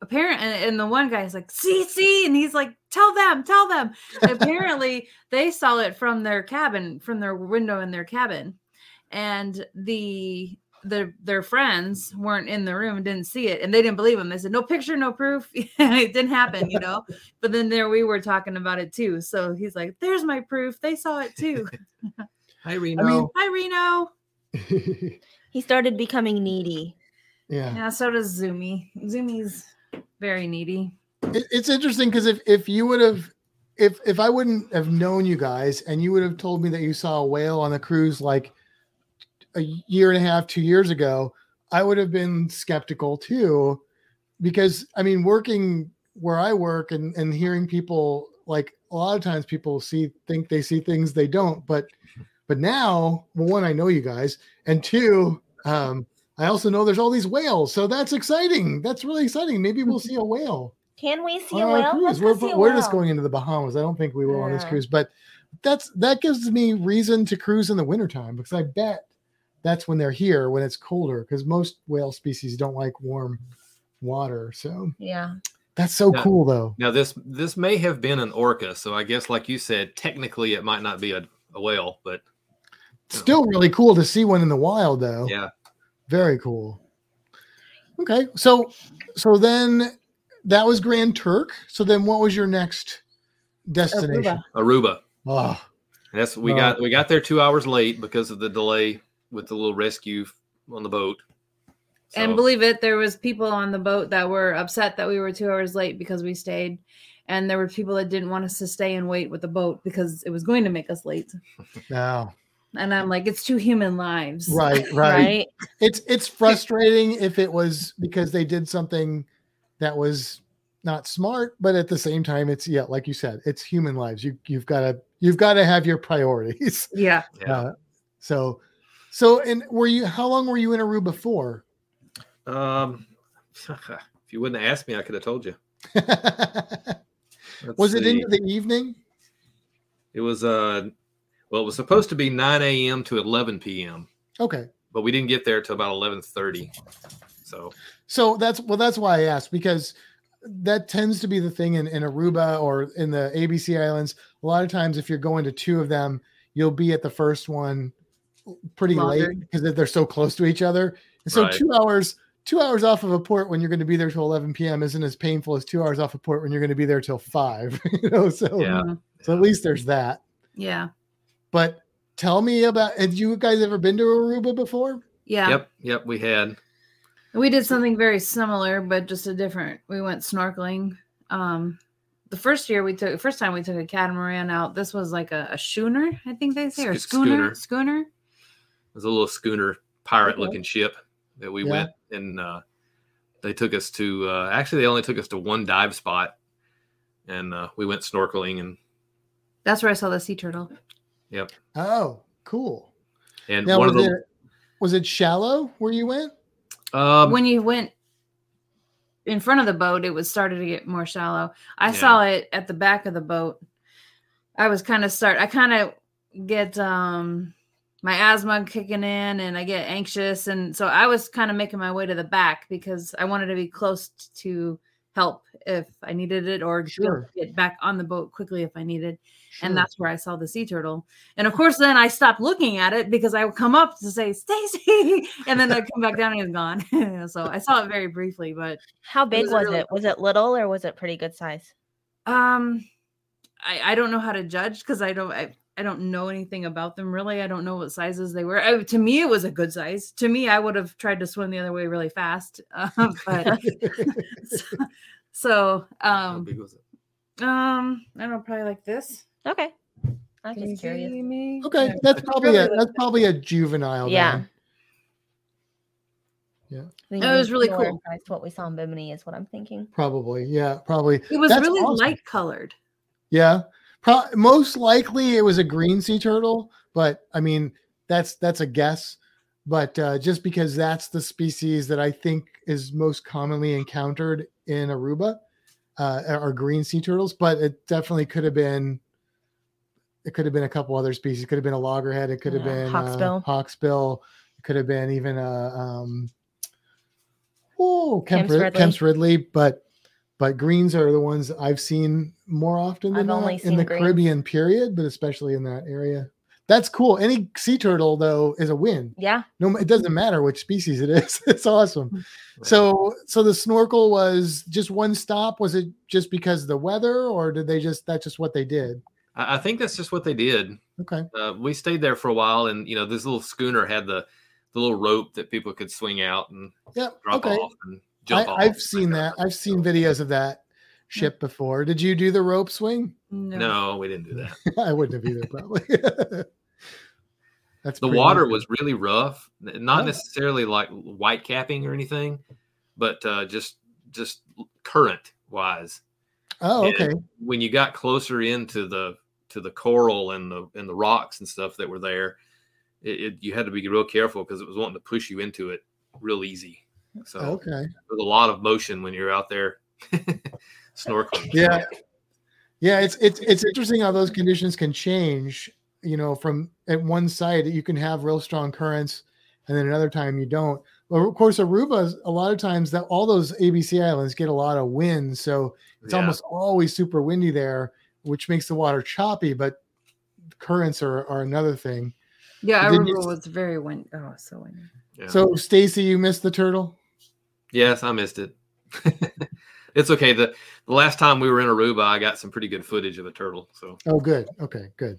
apparently, and the one guy's like, "See, see," and he's like, "Tell them, tell them." apparently, they saw it from their cabin, from their window in their cabin, and the the their friends weren't in the room and didn't see it and they didn't believe him they said no picture no proof it didn't happen you know but then there we were talking about it too so he's like there's my proof they saw it too Hi, Reno. mean- Hi, Reno. He started becoming needy. yeah. Yeah, so does Zoomy. Zoomy's very needy. It, it's interesting because if if you would have if if I wouldn't have known you guys and you would have told me that you saw a whale on the cruise like a year and a half, two years ago, I would have been skeptical too. Because I mean, working where I work and and hearing people like a lot of times people see think they see things they don't, but but now, well, one, I know you guys, and two, um, I also know there's all these whales, so that's exciting. That's really exciting. Maybe we'll see a whale Can we see a whale? cruise. Let's We're, see a we're just going into the Bahamas. I don't think we will on this cruise, but that's that gives me reason to cruise in the wintertime because I bet that's when they're here when it's colder because most whale species don't like warm water. So Yeah. that's so Yeah. cool though. Now this this may have been an orca, so I guess like you said, technically it might not be a, a whale, but Still really cool to see one in the wild though. yeah. Very cool. Okay, so so then that was Grand Turk. So then what was your next destination? Aruba. Aruba. Oh, That's we Oh. got we got there two hours late because of the delay with the little rescue on the boat. And believe it, there was people on the boat that were upset that we were two hours late because we stayed. And there were people that didn't want us to stay and wait with the boat because it was going to make us late. no. And I'm like, it's two human lives. Right, right. Right. it's it's frustrating if it was because they did something that was not smart but at the same time it's yeah like you said it's human lives you you've got to you've got to have your priorities Yeah. yeah. uh, so so and were you how long were you in aruba for Um, if you wouldn't have asked me, I could have told you. Let's was it see. into the evening It was uh, well, it was supposed to be 9 a.m. to 11 p.m., okay but we didn't get there till about 11:30. So so that's well that's why i asked because that tends to be the thing in, in aruba or in the abc islands a lot of times if you're going to two of them you'll be at the first one pretty Longer. late because they're so close to each other and so Right. two hours two hours off of a port when you're going to be there till 11 p.m isn't as painful as two hours off a port when you're going to be there till five you know so Yeah. Mhm. so at least there's that Yeah. But tell me about have you guys ever been to aruba before Yeah. yep, yep, we had. We did something very similar, but just a different. We went snorkeling. Um, the first year we took, first time we took a catamaran out. This was like a, a schooner, I think they say, or schooner, schooner. schooner. It was a little schooner pirate Okay. looking ship that we Yeah. went and uh, they took us to uh, actually they only took us to one dive spot and uh, we went snorkeling and That's where I saw the sea turtle. Oh cool and now one was of it the was it shallow where you went um, when you went in front of the boat, it was started to get more shallow. I Yeah. saw it at the back of the boat. I was kind of start. I kind of get um my asthma kicking in, and I get anxious, and so I was kind of making my way to the back because I wanted to be close to help if I needed it, or Sure. get back on the boat quickly if I needed And that's where I saw the sea turtle. And of course, then I stopped looking at it because I would come up to say Stacy, and then I'd come back down and it was gone. so I saw it very briefly, but How big was was, really it? Was it little or was it pretty good size? um, I, I don't know how to judge because I don't I, I don't know anything about them really. I don't know what sizes they were. I, to me, it was a good size. To me, I would have tried to swim the other way really fast, uh, but so, so how um big was it? um I don't know, probably like this. Okay. I'm Can you just curious. me? okay Yeah. that's probably a that's probably a juvenile Yeah. then. I think It was really cool. to what we saw in Bimini is what I'm thinking. probably yeah probably It was That's really awesome. light colored. Yeah, Pro- most likely it was a green sea turtle, but I mean that's that's a guess. But uh, just because that's the species that I think is most commonly encountered in Aruba, uh, are green sea turtles. But it definitely could have been. It could have been a couple other species. It could have been a loggerhead. It could have Yeah, been hawksbill. Uh, hawksbill. It could have been even a um, oh Kemp, Kemp's Rid- Ridley. Kemp's Ridley. But but greens are the ones I've seen more often than I've not only in the greens. Caribbean period, but especially in that area. That's cool. Any sea turtle though is a win. Yeah. No, it doesn't matter which species it is. It's awesome. So, so the snorkel was just one stop. Was it just because of the weather, or did they just that's just what they did? I, I think that's just what they did. Okay. Uh, we stayed there for a while, and you know, this little schooner had the the little rope that people could swing out and Yep. drop Okay. off and jump off. I, I've seen that. I've seen videos of that ship before. Did you do the rope swing? No. No, we didn't do that. I wouldn't have either, probably. That's the water neat. was really rough not Oh. necessarily like white capping or anything but uh, just just current wise Oh, and- okay. when you got closer into the to the coral and the and the rocks and stuff that were there it, it, you had to be real careful because it was wanting to push you into it real easy so Okay. there's a lot of motion when you're out there snorkeling Yeah. Yeah, it's it's it's interesting how those conditions can change. You know, from at one site you can have real strong currents, and then another time you don't. Well, of course, Aruba a lot of times that all those ABC islands get a lot of wind, so it's Yeah. almost always super windy there, which makes the water choppy. But currents are are another thing. Yeah, Did you Aruba s- was very windy. Oh, so windy. Yeah. So, Stacy, you missed the turtle. Yes, I missed it. it's okay. The, the last time we were in Aruba, I got some pretty good footage of a turtle. So Oh, good. Okay, good.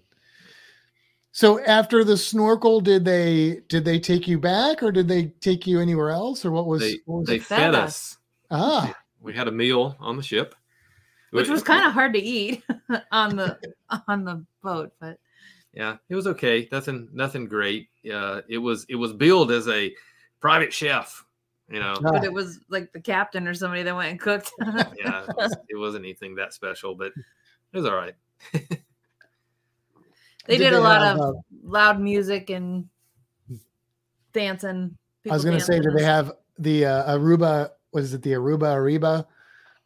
So after the snorkel, did they did they take you back, or did they take you anywhere else, or what was? they what was they fed fed us. us. ah, We had a meal on the ship, Which was kind of hard to eat on the on the boat, but yeah. It was okay. Nothing nothing great. Uh, it was it was billed as a private chef. You know, Ah. but it was like the captain or somebody that went and cooked. yeah. It, was, it wasn't anything that special, but it was all right. they Did did, they a lot have, of uh, loud music and dancing. I was going to say, do dancing they have the uh, Aruba? Was it the Aruba Ariba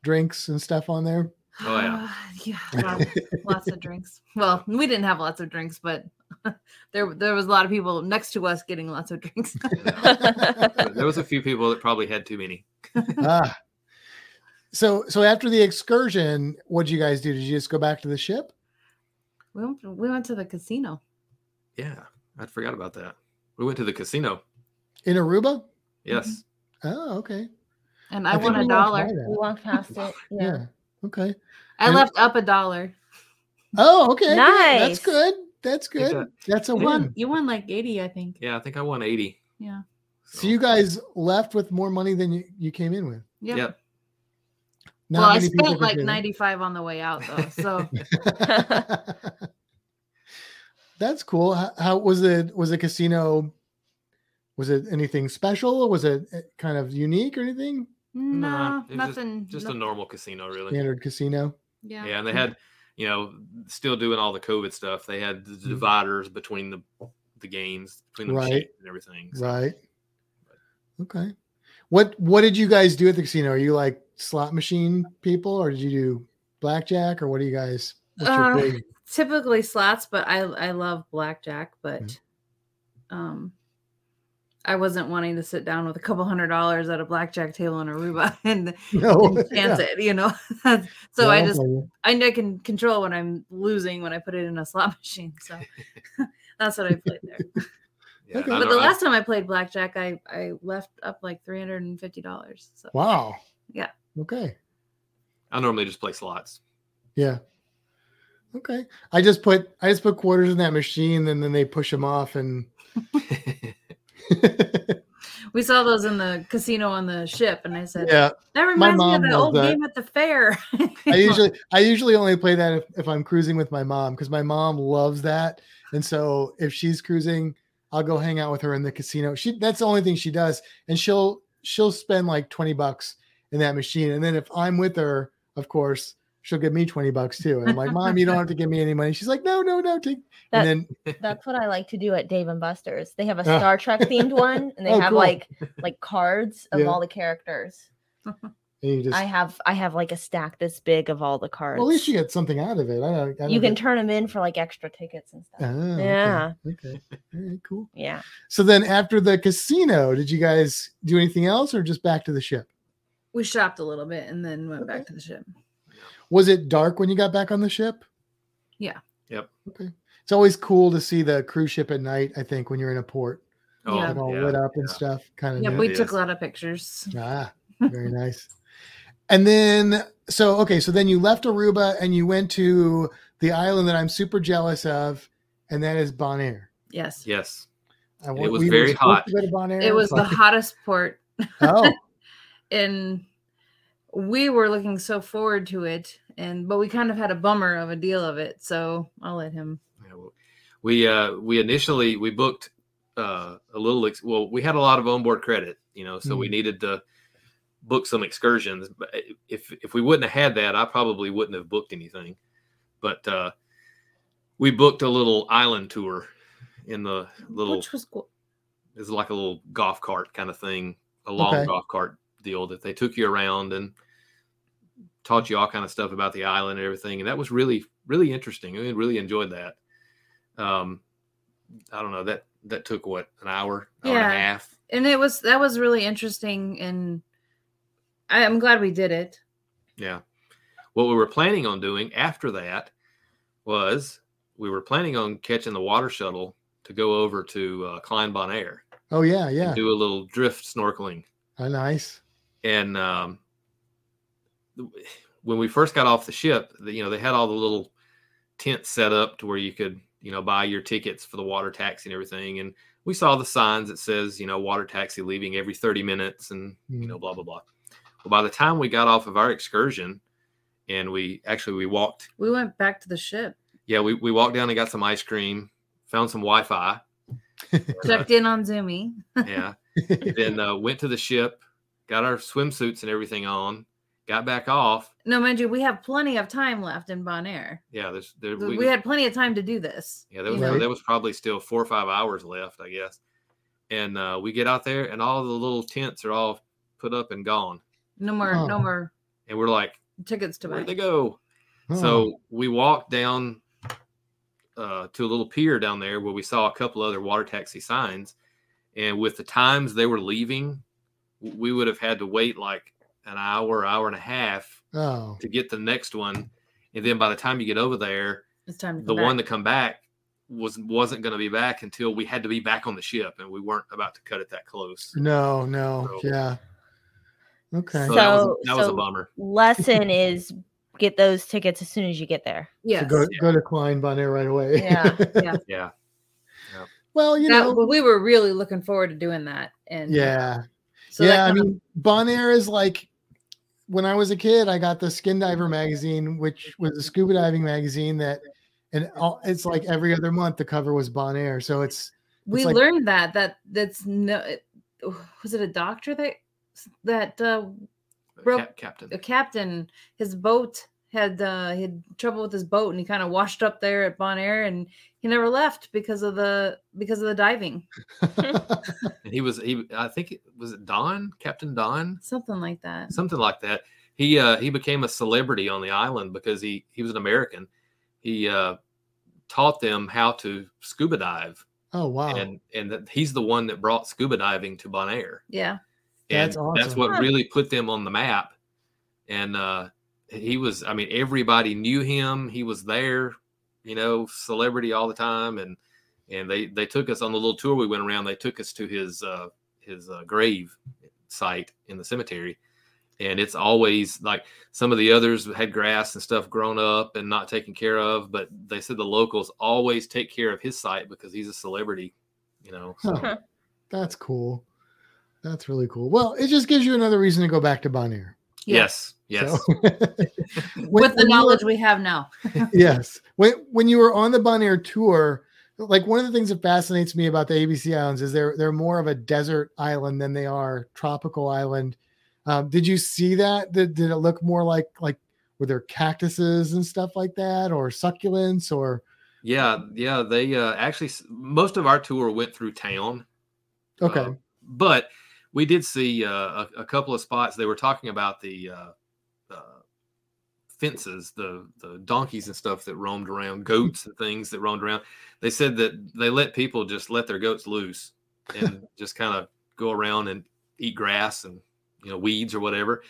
drinks and stuff on there? Oh, yeah. yeah, lots, lots of drinks. Well, we didn't have lots of drinks, but there there was a lot of people next to us getting lots of drinks. there was a few people that probably had too many. ah. So so after the excursion, what did you guys do? Did you just go back to the ship? we went, we went to the casino. Yeah, I forgot about that. We went to the casino. In Aruba? Yes. Oh, okay. And I, think won a dollar. We walked past it. Yeah. Yeah. Okay. I And- left up a dollar. Oh, okay. good. That's good. That's good. that- That's a You win. won, you won like 80, I think. Yeah, I think I won 80. Yeah. So you guys left with more money than you, you came in with. Yep. Yep. Not well, I spent like 95 on the way out though. So That's cool. How, how was it? Was the casino? Was it anything special? Was it uh, kind of unique or anything? No, Nah, it was just- nothing. Just no- a normal casino, really. Standard casino. yeah. Yeah, and they had, you know, still doing all the COVID stuff. They had the Mhm. dividers between the the games, between the Right. and everything. So, Right. Okay. What What did you guys do at the casino? Are you like slot machine people, or did you do blackjack, or what do you guys? What's your Uh. Typically slots, but I I love blackjack, but Mm-hmm. um I wasn't wanting to sit down with a couple hundred dollars at a blackjack table in Aruba and, No. and chance yeah. it, you know. so Yeah, I just. I I can control when I'm losing when I put it in a slot machine. So that's what I played there. yeah, Okay. But the last time I played blackjack, I I left up like three hundred and fifty dollars. So Wow. Yeah. Okay. I normally just play slots. Yeah. Okay. I just put I just put quarters in that machine, and then they push them off, and we saw those in the casino on the ship, and I said, yeah. "That reminds me of that loves old that. game at the fair." I usually I usually only play that if, if I'm cruising with my mom because my mom loves that. And so if she's cruising, I'll go hang out with her in the casino. She that's the only thing she does. And she'll she'll spend like 20 bucks in that machine. And then if I'm with her, of course, she'll give me 20 bucks too. And I'm like, Mom, you don't have to give me any money. She's like, No, no, no, take That- and then That's what I like to do at Dave and Buster's. They have a Ah. Star Trek themed one, and they Oh, have cool. like like cards of Yeah. all the characters. and you just I have I have like a stack this big of all the cards. well, at least you get something out of it. I don't, I don't you can get- turn them in for like extra tickets and stuff. Okay, Yeah. Okay. All right, cool. Yeah. So then after the casino, did you guys do anything else or just back to the ship? we shopped a little bit and then went Okay. back to the ship. Was it dark when you got back on the ship? Yeah. Yep. Okay. It's always cool to see the cruise ship at night, I think, when you're in a port. Oh, Yeah. Like all yeah, lit up and yeah. stuff. Kind of Yep, neat. we it took a lot of pictures. Ah, very nice. And then so okay, so then you left Aruba and you went to the island that I'm super jealous of, and that is Bonaire. Yes. Yes. I It was we very hot. to go to Bonaire, It was the hottest port oh, and we were looking so forward to it and but we kind of had a bummer of a deal of it so i'll let him Yeah, well, we uh we initially we booked uh a little ex- well we had a lot of onboard credit you know so we Mhm. needed to book some excursions but if if we wouldn't have had that i probably wouldn't have booked anything but uh we booked a little island tour in the little which was cool it's like a little golf cart kind of thing a long Okay. golf cart deal that they took you around and taught you all kind of stuff about the island and everything. And that was really really interesting. I really enjoyed that. Um i don't know that that took what an hour hour and a half? And it was that was really interesting and I, i'm glad we did it. Yeah. What we were planning on doing after that was we were planning on catching the water shuttle to go over to uh, Klein Bonaire. Oh yeah, yeah. and do a little drift snorkeling. Oh, nice. And um, when we first got off the ship, the, you know, they had all the little tents set up to where you could, you know, buy your tickets for the water taxi and everything. And we saw the signs that says, you know, water taxi leaving every 30 minutes and, you know, blah, blah, blah. Well, by the time we got off of our excursion and we actually, we walked, we went back to the ship yeah, we, we walked down and got some ice cream, found some Wi-Fi. checked in on zoomy Yeah. then uh, went to the ship, got our swimsuits and everything on, got back off. no mind you we have plenty of time left in Bonaire Yeah, there's there, we, we, had plenty of time to do this yeah there was know? Right. there was probably still four or five hours left, I guess. And uh, we get out there, and all the little tents are all put up and gone, no more Oh. no more and we're like, tickets to buy where'd they go? Oh, So we walked down uh, to a little pier down there where we saw a couple other water taxi signs, and with the times they were leaving, w- we would have had to wait like an hour, hour and a half oh, to get the next one, and then by the time you get over there, it's time to the one back. to come back was wasn't going to be back until we had to be back on the ship, and we weren't about to cut it that close. no, no, So- yeah. Okay. So, that was So- was a bummer. Lesson is get those tickets as soon as you get there. yes. So go Yeah. go to Klein Bonaire right away. Yeah, yeah. Yeah, well, you That- know, we were really looking forward to doing that and uh, yeah. So yeah, I kind of- mean, Bonaire is like when I was a kid, I got the Skin Diver magazine, which was a scuba diving magazine that, and all, it's like every other month the cover was Bonaire. So it's we like- learned that that that's no was it a doctor that that uh Broke- Cap- Captain. a captain his boat had uh he had trouble with his boat and he kind of washed up there at Bonaire and he never left because of the because of the diving And he was he I think it was it Don, Captain Don, something like that something like that. He uh he became a celebrity on the island because he he was an American. He uh taught them how to scuba dive oh wow, and and that he's the one that brought scuba diving to Bonaire. yeah And That's that's what really put them on the map. And uh he was I mean everybody knew him. He was there, you know, celebrity all the time and and they they took us on the little tour we went around. They took us to his uh his uh, grave site in the cemetery. And it's always like some of the others had grass and stuff grown up and not taken care of, but they said the locals always take care of his site because he's a celebrity, you know. So that's cool. That's really cool. Well, it just gives you another reason to go back to Bonaire. Yes, yes. So- When- with the when you were- knowledge we have now yes. When when you were on the Bonaire tour, like one of the things that fascinates me about the ABC Islands is they're they're more of a desert island than they are tropical island. Um, did you see that? Did, did it look more like like were there cactuses and stuff like that, or succulents, or Yeah, yeah. They uh, actually most of our tour went through town. okay, uh, but we did see uh, a, a couple of spots. They were talking about the uh, uh, fences, the the donkeys and stuff that roamed around, goats and things that roamed around. They said that they let people just let their goats loose and just kind of go around and eat grass and you know weeds or whatever.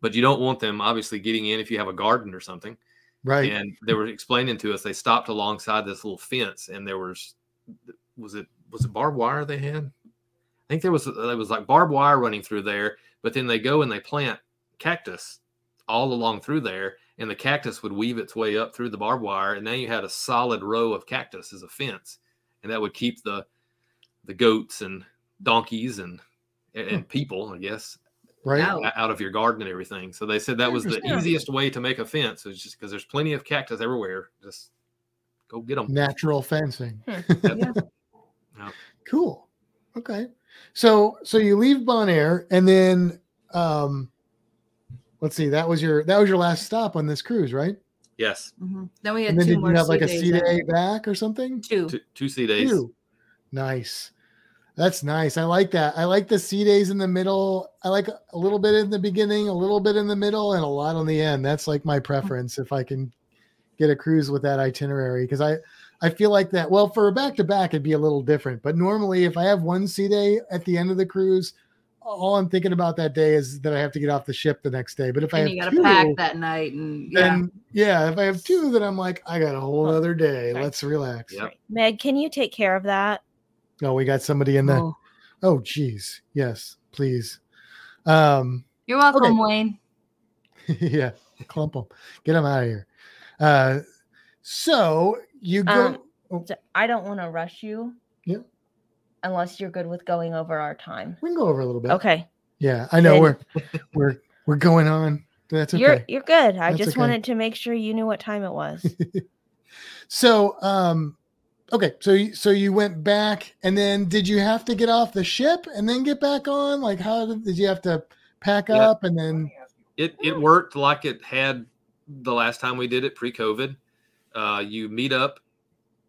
But you don't want them obviously getting in if you have a garden or something right? and they were explaining to us they stopped alongside this little fence and there was was it was it barbed wire they had think there was there was like barbed wire running through there but then they go and they plant cactus all along through there and the cactus would weave its way up through the barbed wire, and now you had a solid row of cactus as a fence, and that would keep the the goats and donkeys and and, and people, I guess, Right. Wow. o- out of your garden and everything. So they said that was the easiest way to make a fence. It's just because there's plenty of cactus everywhere. Just go get them. Natural fencing. Hmm. Yeah. Cool. Okay. So so you leave Bonaire and then um let's see, that was your that was your last stop on this cruise, right? Yes, Mhm. Then we had And then two did more you have like a sea sea day after. back or something? Two. two, two sea days. Two. Nice. That's nice. I like that. I like the sea days in the middle. I like a little bit in the beginning, a little bit in the middle, and a lot on the end. That's like my preference if I can get a cruise with that itinerary because I I feel like that. Well, for a back to back, it'd be a little different. But normally, if I have one sea day at the end of the cruise, all I'm thinking about that day is that I have to get off the ship the next day. But if I And have you got to two, pack that night, and yeah, then yeah, if I have two, then I'm like, I got a whole Oh, other day. sorry. Let's relax. Yep. Meg, can you take care of that? Oh, we got somebody in the. Oh, Oh, geez. Yes, please. Um, you're welcome, Okay. Wayne. yeah, clump them, get them out of here. Uh, so you go. Um, So I don't want to rush you. Yeah. Unless you're good with going over our time. we can go over a little bit. Okay. Yeah, I know Then- we're we're we're going on. That's okay. You're you're good. I That's just okay. wanted to make sure you knew what time it was. So, um, okay, so you, so you went back, and then did you have to get off the ship and then get back on? Like, how did, did you have to pack Yeah. up and then? It it worked like it had the last time we did it pre-COVID. Uh, you meet up.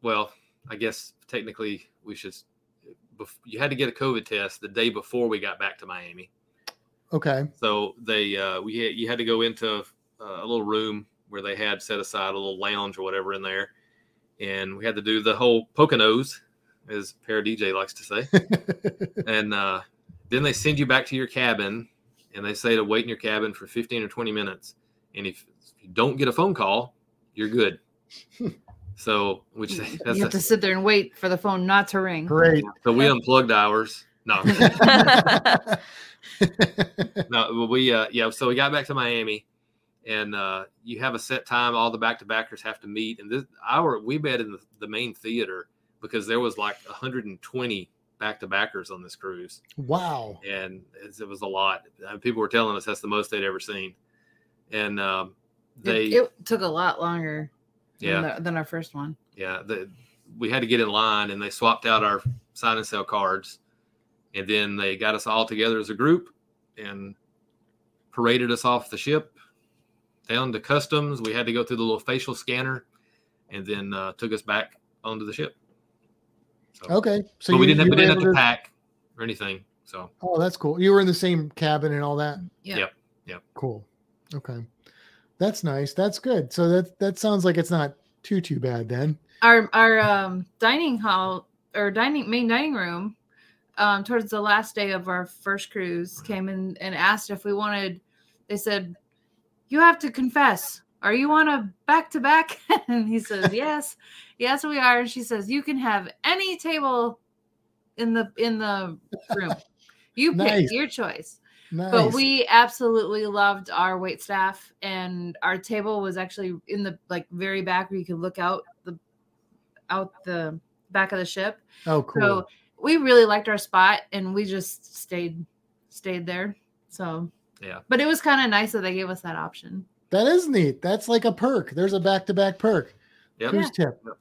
Well, I guess technically we should. You had to get a COVID test the day before we got back to Miami. Okay, So they uh, we had, you had to go into uh, a little room where they had set aside a little lounge or whatever in there, and we had to do the whole Poconos, as Para DJ likes to say. and uh, then they send you back to your cabin, and they say to wait in your cabin for 15 or 20 minutes. And if, if you don't get a phone call, you're good. So, which you have to sit there and wait for the phone not to ring. great. so we unplugged ours. No, no, well, we uh, yeah. So we got back to Miami, and uh, you have a set time. All the back to backers have to meet, and this our we met in the, the main theater because there was like 120 back to backers on this cruise, wow. and it, it was a lot. Uh, People were telling us that's the most they'd ever seen, and um, they It, it took a lot longer yeah than, the, than our first one. yeah the, we had to get in line, and they swapped out our sign and sell cards, and then they got us all together as a group and paraded us off the ship down to customs. We had to go through the little facial scanner, and then uh, took us back onto the ship. So, Okay, so but we didn't have, you we were didn't have able to pack or anything. So Oh, that's cool. You were in the same cabin and all that. Yeah. Yep. Yep. Cool. Okay, that's nice. That's good. So that that sounds like it's not too too bad then. Our our um, dining hall or dining main dining room, um, towards the last day of our first cruise, came in and asked if we wanted. They said, "You have to confess. Are you on a back to back?" And he says, "Yes, yes, we are." And she says, "You can have any table in the in the room. You pick Nice. your choice." Nice. But we absolutely loved our wait staff, and our table was actually in the like very back where you could look out the out the back of the ship. oh cool. So we really liked our spot, and we just stayed stayed there. So Yeah. but it was kind of nice that they gave us that option. that is neat. That's like a perk. There's a back to back perk. Yep. Cruise tip. Yep.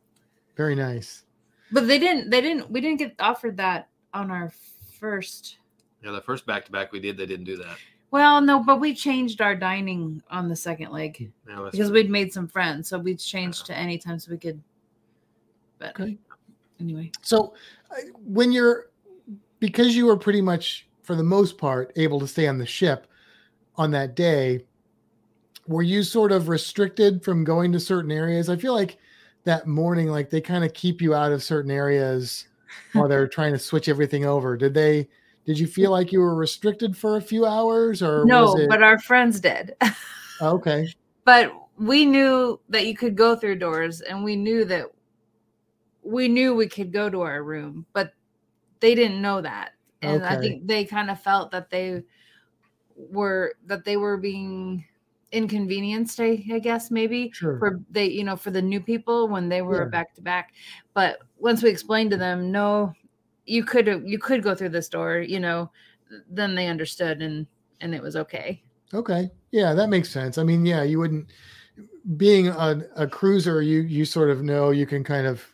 Very nice. But they didn't. They didn't. We didn't get offered that on our first. Yeah, the first back to back we did, they didn't do that. Well, no, but we changed our dining on the second leg No, that's because true. we'd made some friends, so we changed to any time so we could. But Okay. anyway, So uh, when you're because you were pretty much for the most part able to stay on the ship on that day, were you sort of restricted from going to certain areas? I feel like that morning, like they kind of keep you out of certain areas while they're trying to switch everything over. Did they? Did you feel like you were restricted for a few hours, or no, was it? but our friends did. okay, but we knew that you could go through doors, and we knew that we knew we could go to our room, but they didn't know that, and I think they kind of felt that they were that they were being inconvenienced, I, I guess maybe Sure. for they, you know, for the new people when they were back to back. But once we explained to them, no, you could you could go through this door, you know, then they understood and and it was okay. Okay. Yeah, that makes sense. I mean, yeah, you wouldn't being a, a cruiser, you you sort of know you can kind of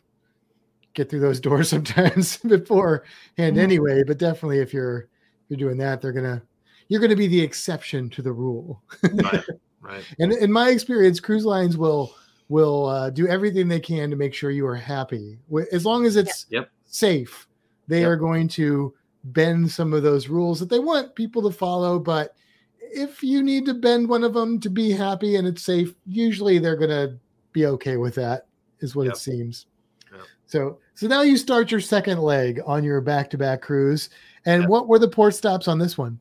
get through those doors sometimes beforehand Mhm. anyway, but definitely if you're you're doing that, they're gonna you're gonna be the exception to the rule. Right. Right. And in my experience, cruise lines will will uh, do everything they can to make sure you are happy. As long as it's Yep. safe, they Yep. are going to bend some of those rules that they want people to follow. But if you need to bend one of them to be happy and it's safe, usually they're going to be okay with that. Is what Yep. it seems. Yep. So so now you start your second leg on your back to back cruise. And what were the port stops on this one?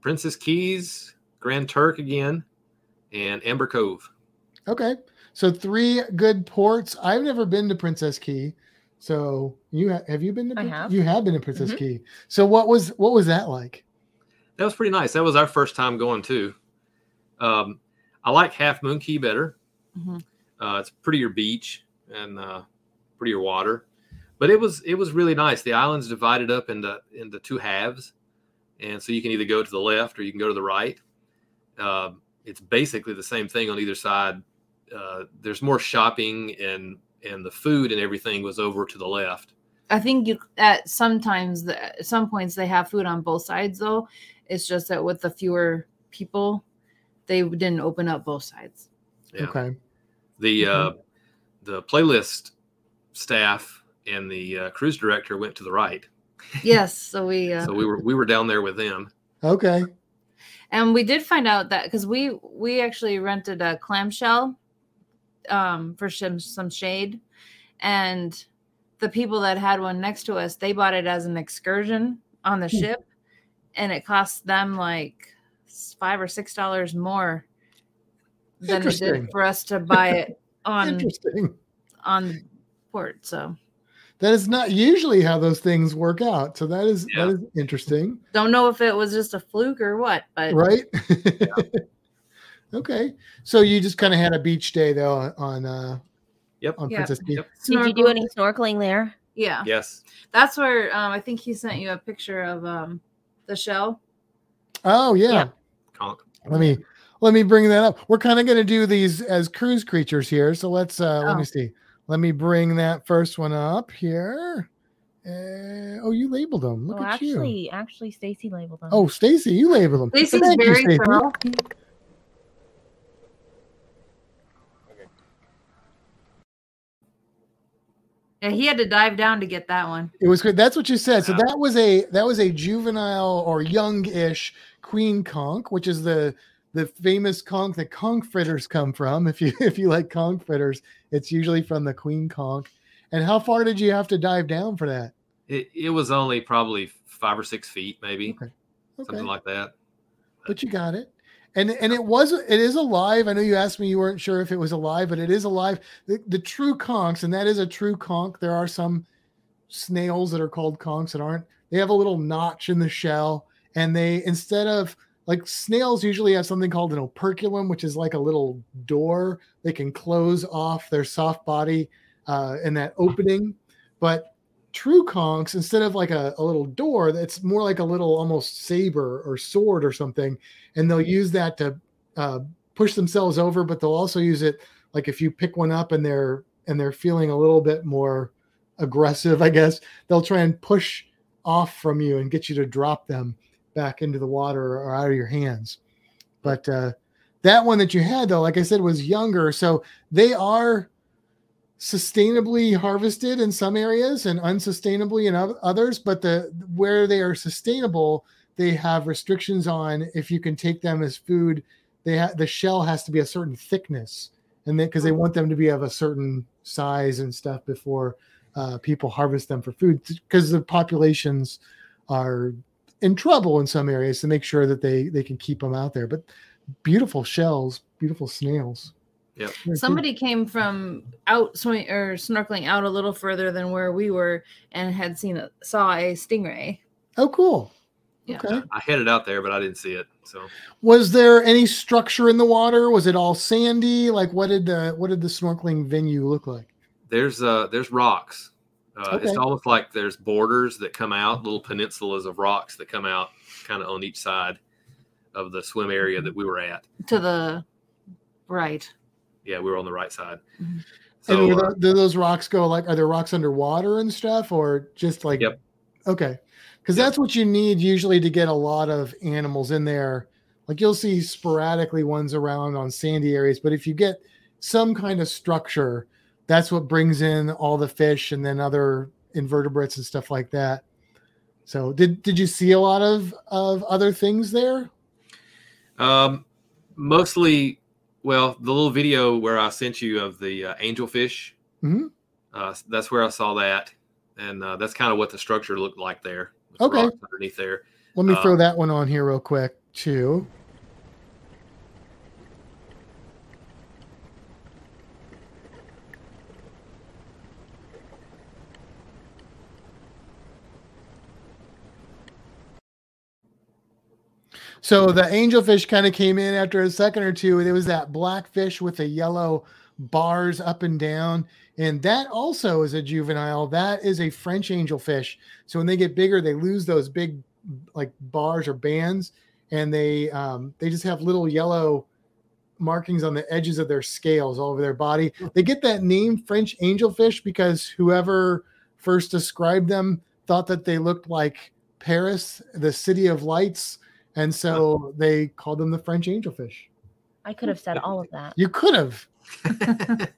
Princess Cays, Grand Turk again, and Amber Cove. Okay. So three good ports. I've never been to Princess Cay. So you ha- have you been to I have. you have been to Princess Mhm. Key. So what was what was that like? That was pretty nice. That was our first time going too. Um, I like Half Moon Cay better. Mhm. Uh, it's prettier beach and uh, prettier water, but it was it was really nice. The island's divided up into into two halves, and so you can either go to the left or you can go to the right. Uh, it's basically the same thing on either side. Uh, there's more shopping and and the food and everything was over to the left. I think you at sometimes the, at some points they have food on both sides though. It's just that with the fewer people, they didn't open up both sides. Yeah. Okay. The Mhm. uh, the playlist staff and the uh, cruise director went to the right, Yes, so we uh, so we were we were down there with them. Okay. and we did find out that because we we actually rented a clamshell um for some some shade and the people that had one next to us they bought it as an excursion on the Hmm. ship and it cost them like five or six dollars more than it did for us to buy it on Interesting. on port so That is not usually how those things work out. So that is Yeah. that is interesting, don't know if it was just a fluke or what but right? okay. So you just kind of had a beach day though on uh Yep. on Yeah. Princess Cay. Yep. Did you do any snorkeling there? yeah Yes. that's where um i think he sent you a picture of um the shell Oh yeah. Yeah. Conch. Let me let me bring that up. We're kind of going to do these as cruise creatures here. So let's uh let Oh. me see. Let me bring that first one up here. Uh, oh, you labeled them. Look oh, at you. actually, actually, Stacy labeled them. Oh, Stacy, you labeled them. Stacy's Thank you, very Stacy. thorough. Yeah, he had to dive down to get that one. It was good. That's what you said. So that was a that was a juvenile or young-ish queen conch, which is the the famous conch that conch fritters come from. If you if you like conch fritters, it's usually from the queen conch. And how far did you have to dive down for that? It, it was only probably five or six feet, maybe Okay. Okay. something like that. but you got it and and it was it is alive. I know you asked me you weren't sure if it was alive but it is alive. The, the true conchs and that is a true conch. There are some snails that are called conchs that aren't. They have a little notch in the shell and they instead of like snails usually have something called an operculum which is like a little door they can close off their soft body uh, in that opening. But true conchs instead of like a, a little door that's more like a little almost saber or sword or something and they'll use that to uh, push themselves over but they'll also use it like if you pick one up and they're and they're feeling a little bit more aggressive i guess they'll try and push off from you and get you to drop them back into the water or out of your hands. But uh that one that you had though like i said was younger so they are sustainably harvested in some areas and unsustainably in others but the where they are sustainable they have restrictions on if you can take them as food they ha- the shell has to be a certain thickness and then because they want them to be of a certain size and stuff before uh, people harvest them for food because the populations are in trouble in some areas to make sure that they they can keep them out there but beautiful shells beautiful snails Yep. Somebody came from out swimming or snorkeling out a little further than where we were and had seen a, saw a stingray. oh cool Yeah. Okay. I headed out there, but I didn't see it. So Was there any structure in the water? Was it all sandy? Like what did the what did the snorkeling venue look like? there's uh there's rocks. Uh, Okay. It's almost like there's borders that come out, little peninsulas of rocks that come out, kind of on each side of the swim area that we were at. To the right. Yeah, we were on the right side. Mhm. and So were uh, do those rocks go like are there rocks underwater and stuff or just like Yep. okay because Yep. that's what you need usually to get a lot of animals in there like you'll see sporadically ones around on sandy areas but if you get some kind of structure that's what brings in all the fish and then other invertebrates and stuff like that so did did you see a lot of of other things there Um, mostly, well, the little video where I sent you of the uh, angelfish, Mhm. uh, that's where I saw that, and uh, that's kind of what the structure looked like there. Okay. underneath there. let me Uh, throw that one on here real quick too So the angelfish kind of came in after a second or two. and It was that black fish with the yellow bars up and down. And that also is a juvenile. That is a French angelfish. So when they get bigger, they lose those big like bars or bands and they um, they just have little yellow markings on the edges of their scales all over their body. They get that name French angelfish because whoever first described them thought that they looked like Paris, the city of lights, and so they called them the French angelfish. I could have said all of that. You could have.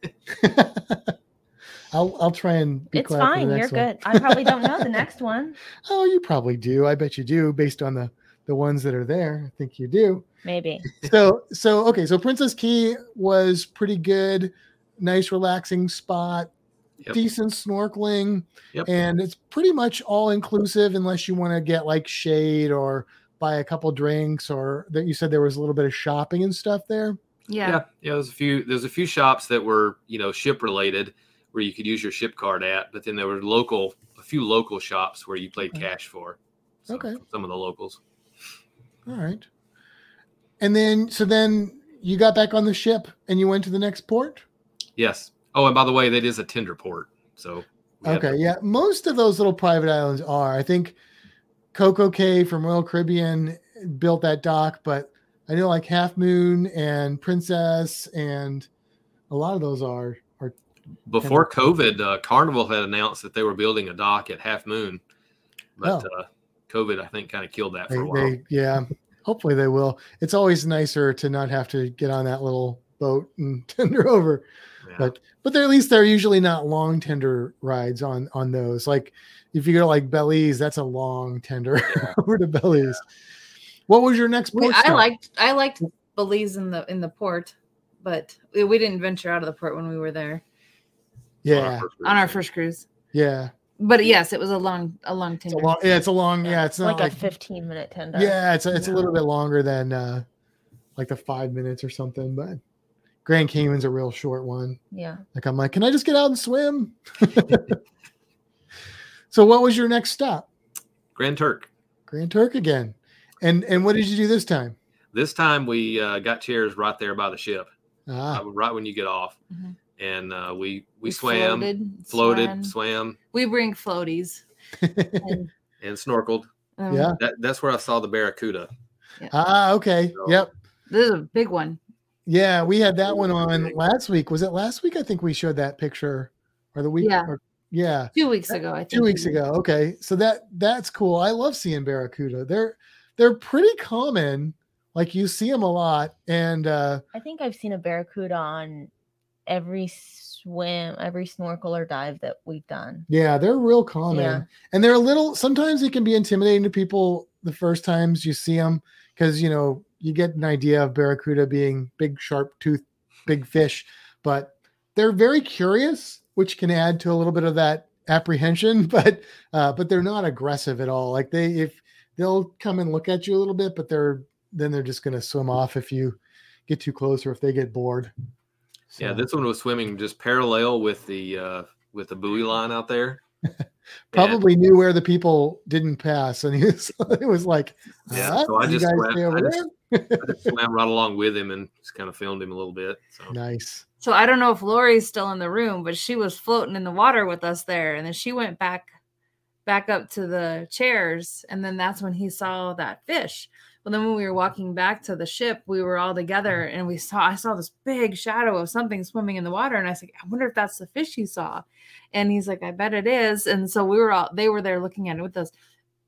I'll I'll try and be It's quiet for the fine. You're one. good. I probably don't know the next one. Oh, you probably do. I bet you do, based on the the ones that are there. I think you do. Maybe. So so okay. So Princess Cay was pretty good, nice relaxing spot, Yep. decent snorkeling, Yep. and it's pretty much all inclusive unless you want to get like shade or buy a couple drinks or that you said there was a little bit of shopping and stuff there. Yeah. yeah, yeah. There's a few. There's a few shops that were you know ship related where you could use your ship card at, but then there were local, a few local shops where you played Okay. cash for. So, Okay. Some of the locals. All right. And then so then you got back on the ship and you went to the next port? Yes. Oh, and by the way, that is a tender port. So. Okay, to- yeah. Most of those little private islands are. I think Coco Cay from Royal Caribbean built that dock, but I know like Half Moon and Princess and a lot of those are are Before COVID, uh, Carnival had announced that they were building a dock at Half Moon, but uh, COVID, I think, kind of killed that for they, a while. they yeah. Hopefully they will. It's always nicer to not have to get on that little boat and tender over. Yeah. but but they're at least they're usually not long tender rides on on those like if you go to like belize that's a long tender over to belize. What was your next We, port I liked I liked Belize in the in the port, but we, we didn't venture out of the port when we were there. Yeah. On our cruise. first cruise. yeah. But yes, it was a long a long it's a tender. long yeah it's a long yeah. it's not like, like, a 15 minute tender. yeah it's a, it's a little bit longer than uh like the five minutes or something but grand cayman's a real short one. Yeah. like i'm like can i just get out and swim so what was your next stop Grand Turk. grand turk again and and what did you do this time This time we uh, got chairs right there by the ship, ah uh, right when you get off, Mhm. and uh, we we, swam, floated, floated, swam. swam, We bring floaties. And, and snorkeled. um, yeah That, that's where I saw the barracuda. Ah, okay. So- Yep. This is a big one. Yeah, we had that one on last week. Was it last week? I think we showed that picture, or the week. Yeah. or- yeah, Two weeks ago, I think. two weeks ago. Okay, so that that's cool. I love seeing barracuda. They're they're pretty common. Like you see them a lot, and uh, I think I've seen a barracuda on every swim, every snorkel or dive that we've done. yeah, they're real common. Yeah. And they're a little. Sometimes they can be intimidating to people the first times you see them because you know you get an idea of barracuda being big, sharp tooth, big fish, but they're very curious, which can add to a little bit of that apprehension. But uh, but they're not aggressive at all. Like they if they'll come and look at you a little bit, but they're then they're just going to swim off if you get too close or if they get bored. Yeah, this one was swimming just parallel with the uh, with the buoy line out there, Probably knew where the people didn't pass, and he was it was like, Yeah, "Huh? so I You just guys swam- stay over I just- there?" I just swam right along with him and just kind of filmed him a little bit. So nice. So I don't know if Lori's still in the room, but she was floating in the water with us there, and then she went back back up to the chairs, and then that's when he saw that fish. But then when we were walking back to the ship, we were all together, and we saw I saw this big shadow of something swimming in the water, and I was like, I wonder if that's the fish you saw. And he's like, I bet it is. And so we were all they were there looking at it with us.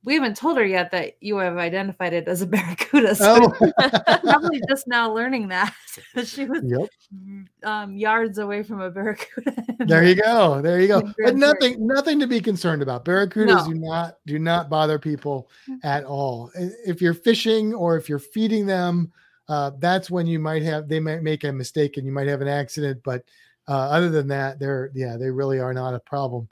We haven't told her yet that you have identified it as a barracuda. So Oh, probably just now learning that she was yep. um, yards away from a barracuda. There you go. There you go. But nothing, nothing to be concerned about. Barracudas No. do not do not bother people at all. If you're fishing or if you're feeding them, uh, that's when you might have they might make a mistake and you might have an accident. But uh, other than that, they're yeah, they really are not a problem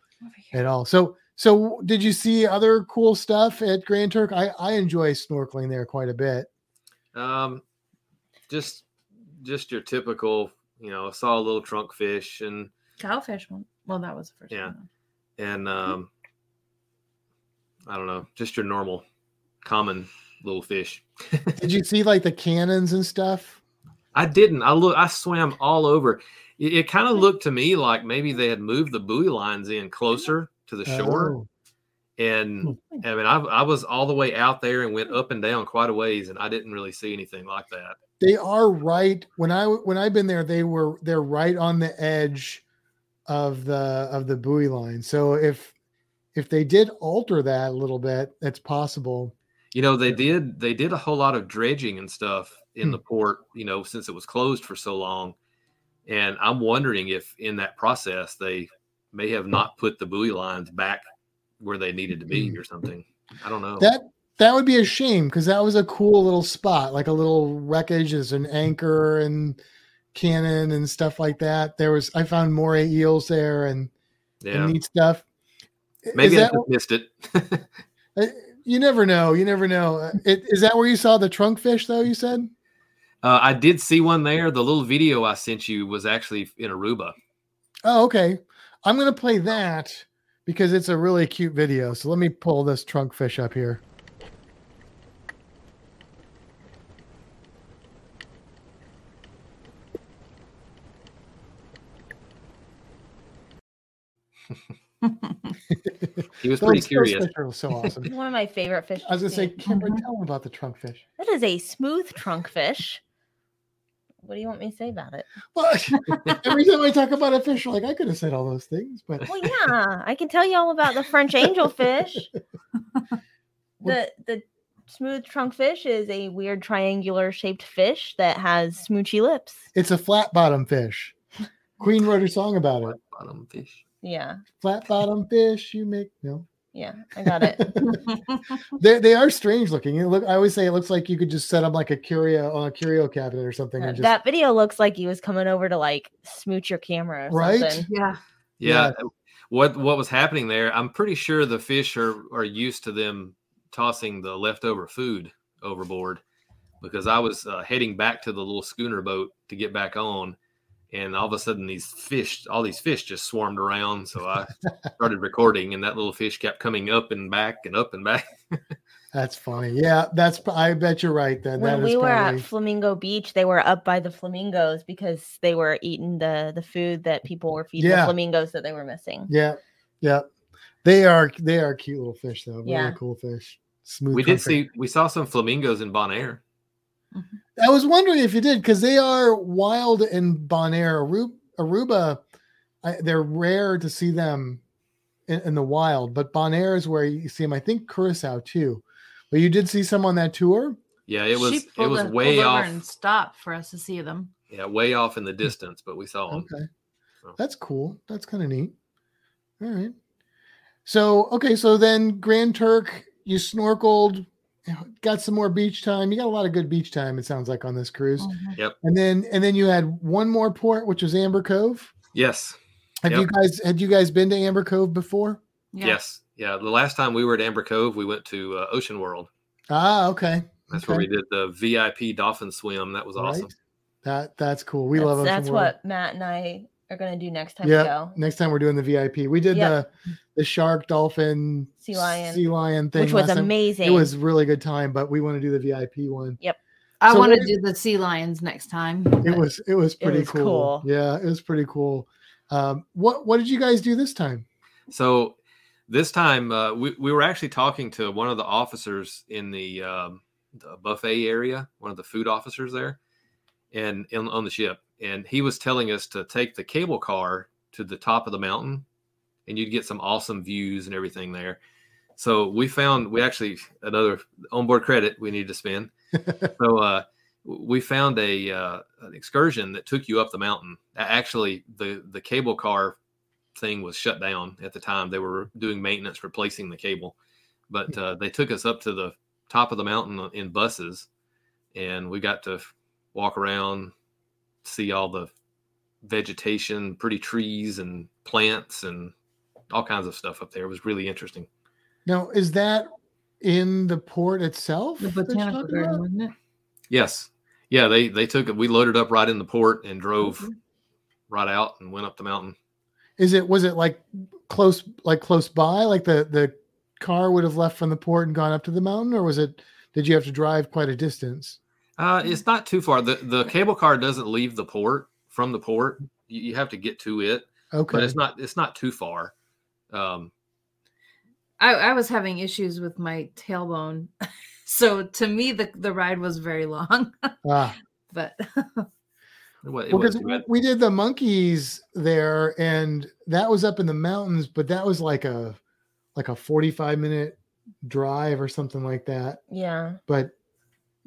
at all. So so did you see other cool stuff at Grand Turk? I I enjoy snorkeling there quite a bit. um, just just your typical, you know, saw a little trunk fish and Cowfish one. Well, that was the first Yeah. one. and um, I don't know, just your normal, common little fish. Did you see like the cannons and stuff? I didn't. I look. I swam all over. It, it kind of looked to me like maybe they had moved the buoy lines in closer to the shore. Oh, And I mean, I, I was all the way out there and went up and down quite a ways, and I didn't really see anything like that. they are right when i when i've been there they were they're right on the edge of the of the buoy line so if if they did alter that a little bit that's possible You know, they did. They did a whole lot of dredging and stuff in Hmm. the port. You know, since it was closed for so long, and I'm wondering if in that process they may have not put the buoy lines back where they needed to be or something. I don't know. that that would be a shame because that was a cool little spot like a little wreckage as an anchor and cannon and stuff like that there was i found moray eels there and, yeah, and neat stuff Is maybe I that- missed it. you never know you never know Uh, it, is that where you saw the trunk fish though you said Uh, I did see one there. The little video I sent you was actually in Aruba. Oh, okay. I'm gonna play that because it's a really cute video. So let me pull this trunk fish up here. He was pretty Those- those curious. fish are so awesome. One of my favorite fish. I was gonna say, see. Kimber, tell them about the trunk fish. that is a smooth trunk fish. What do you want me to say about it? Well, every time I talk about a fish, like I could have said all those things, but Well, yeah, I can tell you all about the French angelfish. the the smooth trunk fish is a weird triangular shaped fish that has smoochy lips. it's a flat bottom fish. Queen wrote a song about it. Bottom fish. Yeah, Flat bottom fish, you make no. Yeah, I got it. they they are strange looking. You look, I always say it looks like you could just set them like a curio on a curio cabinet or something. And just, that video looks like he was coming over to like smooch your camera, or Right? Something. yeah. Yeah. What what was happening there? I'm pretty sure the fish are are used to them tossing the leftover food overboard because I was uh, heading back to the little schooner boat to get back on, and all of a sudden these fish, all these fish, just swarmed around. So I started recording, and that little fish kept coming up and back and up and back. That's funny. Yeah, that's. I bet you're right. Then When that we is were probably at Flamingo Beach, they were up by the flamingos because they were eating the the food that people were feeding Yeah. the flamingos that they were missing. yeah, yeah. They are they are cute little fish though. Really Yeah. cool fish. Smooth. we did see we saw some flamingos in Bonaire. I was wondering if you did because they are wild in Bonaire, Aruba. Aruba I, they're rare to see them in, in the wild, but Bonaire is where you see them. I think Curacao too. But you did see some on that tour. Yeah, it was it was a- way off. and stopped for us to see them. Yeah, way off in the distance, but we saw them. Okay. So- That's cool. That's kind of neat. All right. So, okay. So then Grand Turk, you snorkeled, got some more beach time. You got a lot of good beach time, it sounds like, on this cruise. Mhm. And then, and then you had one more port, which was Amber Cove. Yes, Have you guys, had you guys been to Amber Cove before? Yeah. yes, yeah. The last time we were at Amber Cove, we went to uh, Ocean World. Ah, okay. That's okay. where we did the VIP dolphin swim. That was awesome. Right. That, that's cool. We love that's, Ocean that's World. what Matt and I are going to do next time Yeah. we go. Next time we're doing the VIP. We did Yep. the the shark, dolphin, Sea lion. sea lion thing. Which was last time. amazing. It was really good time, but we want to do the VIP one. Yep. I So want to do the sea lions next time. It was it was It pretty was cool. cool. Yeah, it was pretty cool. Um, what what did you guys do this time? So this time uh, we, we were actually talking to one of the officers in the, um, the buffet area, one of the food officers there, and in, on the ship, and he was telling us to take the cable car to the top of the mountain, and you'd get some awesome views and everything there. So we found we actually another onboard credit we need to spend. so uh, we found a uh, an excursion that took you up the mountain. Actually, the the cable car thing was shut down at the time. They were doing maintenance, replacing the cable, but uh, they took us up to the top of the mountain in buses, and we got to walk around, see all the vegetation, pretty trees and plants, and all kinds of stuff up there. It was really interesting. Now, is that in the port itself? The botanical garden, wasn't it? Yes, yeah, they they took it. We loaded up right in the port and drove Mhm. right out and went up the mountain. Is it was it like close like close by? Like the the car would have left from the port and gone up to the mountain, or was it? Did you have to drive quite a distance? Uh, it's not too far. the The cable car doesn't leave the port from the port. You, you have to get to it, Okay. but it's not it's not too far. Um, I, I was having issues with my tailbone, so to me the the ride was very long. ah. but it, wa- it Well, wasn't because we did the monkeys there, and that was up in the mountains, but that was like a like a forty-five minute drive or something like that. Yeah. But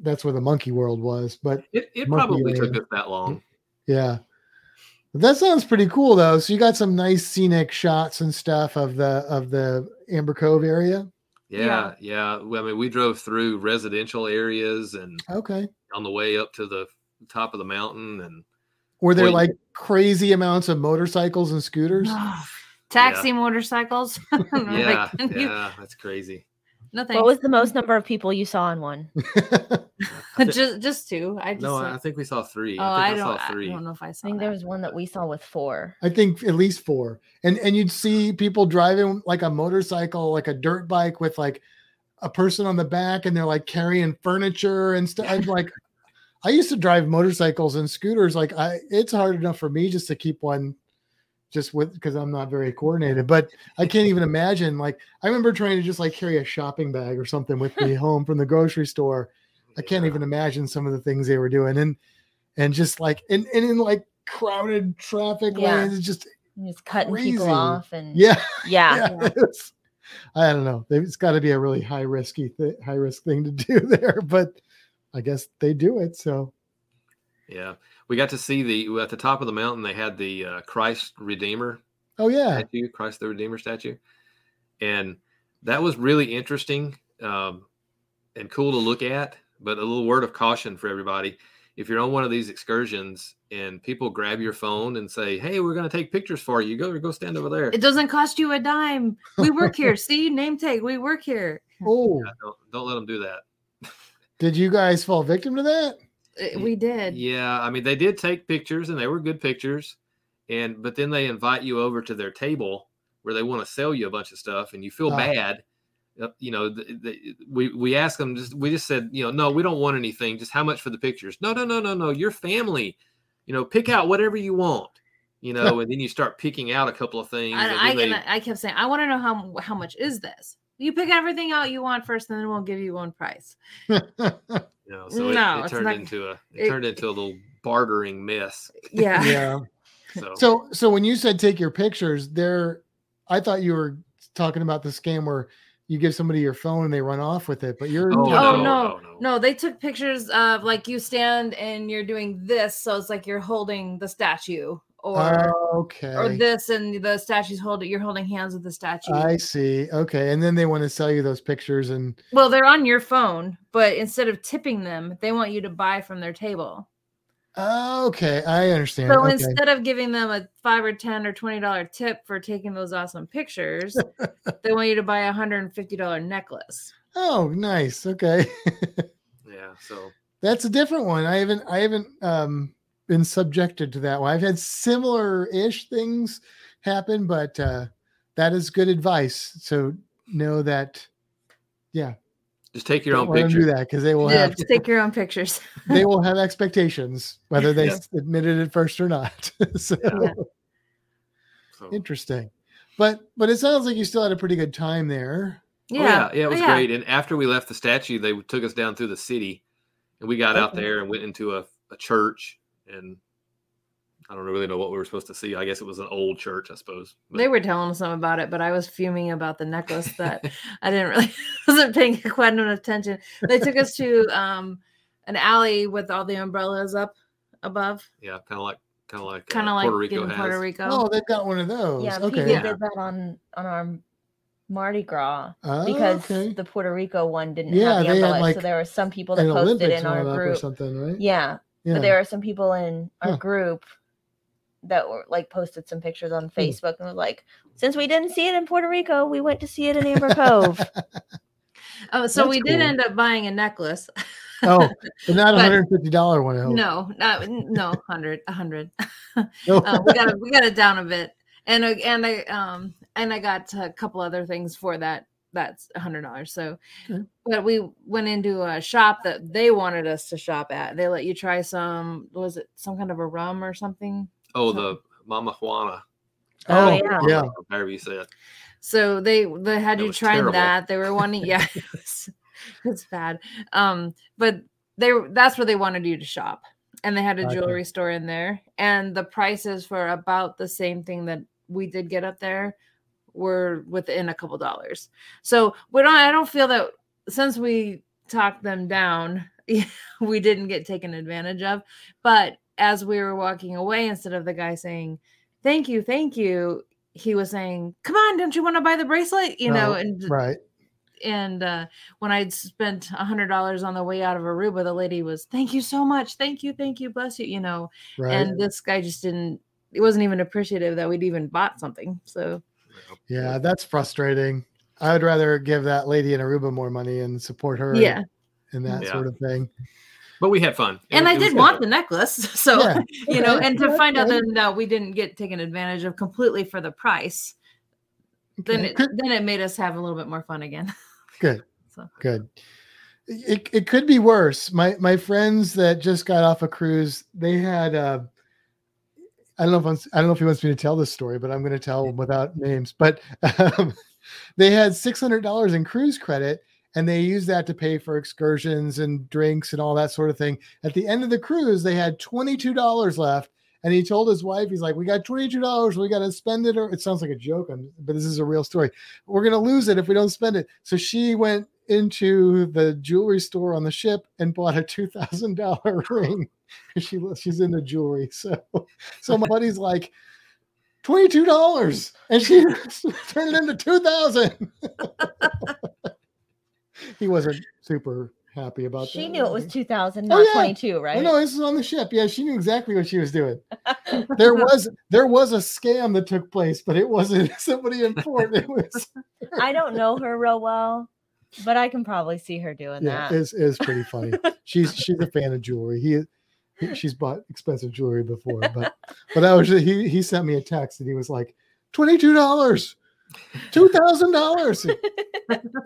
that's where the monkey world was. But It, it Monkey probably took us that long. yeah, that sounds pretty cool though. So you got some nice scenic shots and stuff of the of the Amber Cove area. Yeah, yeah. Well, I mean, we drove through residential areas and Okay. on the way up to the top of the mountain, and Were there Well, like crazy amounts of motorcycles and scooters? taxi motorcycles. Yeah, can you- yeah, that's crazy. Nothing. What was the most number of people you saw in one? just just two. I just No, like- I think we saw three. oh, I I, think I, don't. saw I don't know if I saw. I think that. there was one that we saw with four. I think at least four. And and you'd see people driving like a motorcycle, like a dirt bike with like a person on the back and they're like carrying furniture and stuff. I'm like I used to drive motorcycles and scooters. Like I it's hard enough for me just to keep one just with because I'm not very coordinated. But I can't even imagine like I remember trying to just like carry a shopping bag or something with me home from the grocery store. I can't Yeah. even imagine some of the things they were doing. And and just like and, and in like crowded traffic Yeah. lanes, it's just Just cutting Crazy. people off and yeah, yeah. yeah. I don't know. It's got to be a really high risky, th- high risk thing to do there, but I guess they do it. So Yeah, we got to see the at the top of the mountain. They had the uh, Christ Redeemer oh yeah, statue, Christ the Redeemer statue, and that was really interesting um, and cool to look at. But a little word of caution for everybody: if you're on one of these excursions and people grab your phone and say, "Hey, we're going to take pictures for you," go go stand over there. It doesn't cost you a dime. We work here. See, name tag. We work here. oh, Yeah, don't, don't let them do that. did you guys fall victim to that? We did. Yeah, I mean they did take pictures and they were good pictures, and but then they invite you over to their table where they want to sell you a bunch of stuff, and you feel bad. Uh, You know, th th we we asked them just we just said you know no we don't want anything just how much for the pictures no no no no no your family you know pick out whatever you want you know and then you start picking out a couple of things I, and they- I kept saying, I want to know how how much is this. You pick everything out you want first, and then we'll give you one price. you know so it, No, it it's turned not- into a it, it- turned into a little bartering mess Yeah. yeah. so, So so when you said take your pictures, there, I thought you were talking about the scam where you give somebody your phone and they run off with it, but you're Oh, Oh no, no, no, no. no, They took pictures of like you stand and you're doing this, so it's like you're holding the statue, or okay. or this, and the statue's hold it You're holding hands with the statue. I see. Okay, and then they want to sell you those pictures, and well, they're on your phone, but instead of tipping them, they want you to buy from their table. okay, I understand. So okay. instead of giving them a five or ten or twenty dollar tip for taking those awesome pictures, they want you to buy a hundred and fifty dollar necklace. oh, nice. Okay. yeah so That's a different one. I haven't I haven't um been subjected to that one. I've had similar ish things happen, but uh, that is good advice. So know that, yeah, Just take your don't own let them do that because they will Yeah, have just take your own pictures. they will have expectations whether they Yeah. admitted it first or not. so Yeah. So- interesting, but but it sounds like you still had a pretty good time there. Oh, yeah, yeah, it Oh, was great. And after we left the statue, they took us down through the city, and we got out there and went into a, a church. And I don't really know what we were supposed to see. I guess it was an old church, I suppose. But- They were telling us some about it, but I was fuming about the necklace that I didn't really wasn't paying quite enough attention. They took us to um an alley with all the umbrellas up above, yeah, kind of like kind of like kind of uh, like Puerto Rico in has. Puerto Rico. Oh, they've got one of those. Yeah, okay. people Yeah. did that on on our Mardi Gras Oh, because okay. the Puerto Rico one didn't Yeah, have the they umbrella. like, so there were some people that posted Olympics in our group or something, right? Yeah, Yeah. but there are some people in our Huh. group that were like posted some pictures on Hmm. Facebook and was like, since we didn't see it in Puerto Rico, we went to see it in Amber Cove. Oh, so That's we did end up buying a necklace. oh, but not a hundred fifty dollar one. I no, not no, hundred, a hundred. No. uh, we got it, we got it down a bit, and and I um and I got a couple other things for that. That's a hundred dollars. So, Okay. but we went into a shop that they wanted us to shop at. They let you try some. Was it some kind of a rum or something? Oh, So- the Mama Juana. Oh, oh, yeah. yeah. However you say it. So they they had That you try terrible. that. They were wanting, yeah, it was, it's bad. Um, but they that's where they wanted you to shop, and they had a Gotcha. jewelry store in there, and the prices for about the same thing that we did get up there were within a couple dollars. So we don't. I don't feel that since we talked them down, we didn't get taken advantage of. But as we were walking away, instead of the guy saying, "Thank you, thank you," he was saying, "Come on, don't you want to buy the bracelet?" You know, Oh, and Right. and uh, when I'd spent a hundred dollars on the way out of Aruba, the lady was, "Thank you so much, thank you, thank you, bless you," you know. Right. And this guy just didn't. It wasn't even appreciative that we'd even bought something. So yeah, that's frustrating. I would rather give that lady in Aruba more money and support her. yeah, And that Yeah. sort of thing. But we had fun. It and was- I it was did good. want the necklace. So Yeah. you know, and to find out good. then that we didn't get taken advantage of completely for the price, then it, Could- then it made us have a little bit more fun again. Good. So Good. It, it could be worse. My my friends that just got off a cruise, they had uh I don't know if I'm, I don't know if he wants me to tell this story, but I'm going to tell without names. But um, they had six hundred dollars in cruise credit, and they used that to pay for excursions and drinks and all that sort of thing. At the end of the cruise, they had twenty two dollars left, and he told his wife, he's like, "We got twenty two dollars. We got to spend it." Or it sounds like a joke, but this is a real story. We're going to lose it if we don't spend it. So she went into the jewelry store on the ship and bought a two thousand dollar ring. She she's into jewelry, so so my buddy's like twenty two dollars, and she turned it into two thousand. he wasn't super happy about she that. She knew it was 2000, Oh, yeah. 22, Oh, right? no, this is on the ship. Yeah, she knew exactly what she was doing. There was there was a scam that took place, but it wasn't somebody important. It was I don't know her real well, but I can probably see her doing yeah, that. it's, it's pretty funny. she's she's a fan of jewelry. He she's bought expensive jewelry before, but but I was he he sent me a text and he was like twenty two dollars, two thousand dollars.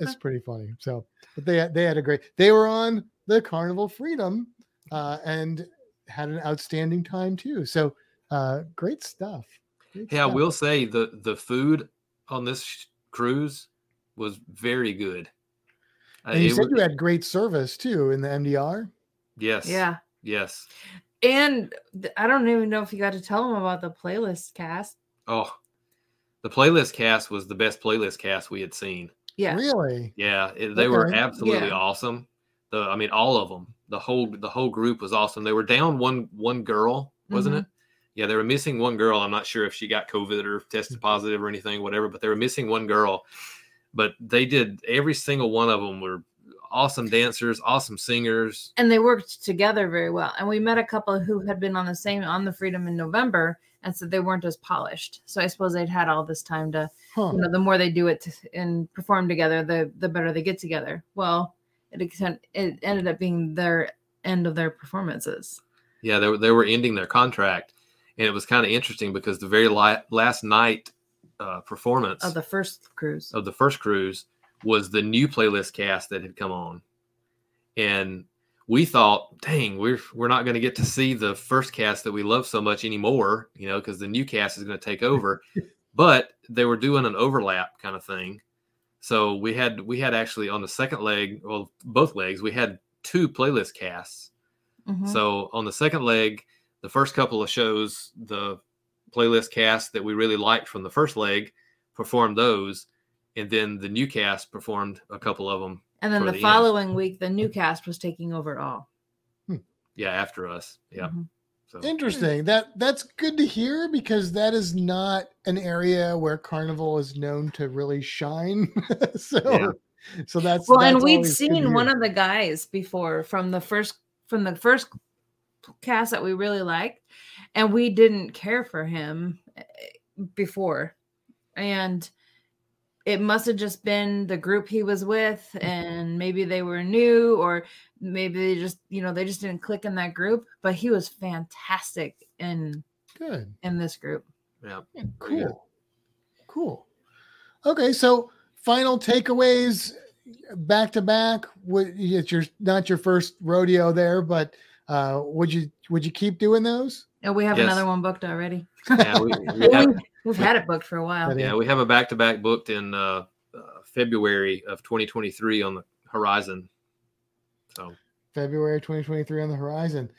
It's pretty funny. So, but they had- they had a great. They were on the Carnival Freedom, uh, and had an outstanding time too. So, uh, great stuff. Great Yeah, I will say the the food on this sh- cruise was very good. Uh, And you it said wa- you had great service too in the MDR. yes, Yeah. Yes. And I don't even know if you got to tell them about the playlist cast. Oh, the playlist cast was the best playlist cast we had seen. Yeah. Really? Yeah, it, they were absolutely Yeah. awesome. The I mean, all of them. The whole the whole group was awesome. They were down one one girl, wasn't Mhm. it? Yeah, they were missing one girl. I'm not sure if she got COVID or tested positive or anything, whatever. But they were missing one girl. But they did every single one of them were awesome dancers, awesome singers. and they worked together very well. And we met a couple who had been on the same on the Freedom in November, and said they weren't as polished. So I suppose they'd had all this time to, Huh. you know, the more they do it to, and perform together, the the better they get together. Well, it it ended up being their end of their performances. Yeah, they were they were ending their contract, and it was kind of interesting because the very li- last night uh, performance Of the first cruise. of the first cruise was the new playlist cast that had come on, and we thought, dang, we're we're not going to get to see the first cast that we love so much anymore, you know, because the new cast is going to take over. but they were doing an overlap kind of thing, so we had we had actually on the second leg, well, both legs, we had two playlist casts. Mhm. So on the second leg, the first couple of shows, the playlist cast that we really liked from the first leg performed those, and then the new cast performed a couple of them. and then for the, the end. following week, the new cast was taking over it all. Yeah, after us. Yeah. Mhm. So Interesting. That that's good to hear because that is not an area where Carnival is known to really shine. so Yeah. so that's Well, and we'd always good to seen one of the guys before from the first from the first cast that we really liked, and we didn't care for him eh, before, and it must have just been the group he was with, and maybe they were new, or maybe they just you know they just didn't click in that group. But he was fantastic in good. in this group. yeah. Yeah, Very good. cool. Cool. Okay, so final takeaways back to back. Would it's your not your first rodeo there, but uh would you would you keep doing those? And we have Yes. another one booked already. Yeah, we, we have, We've had it booked for a while. Yeah, we have a back to back booked in uh, uh, February of 2023 on the horizon. So February 2023 on the horizon.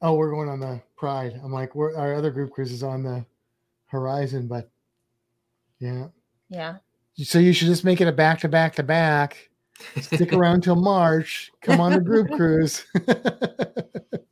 Oh, we're going on the Pride. I'm like, we're, our other group cruise is on the horizon, but yeah. Yeah. So you should just make it a back to back to back. Stick around till March. Come on the group cruise.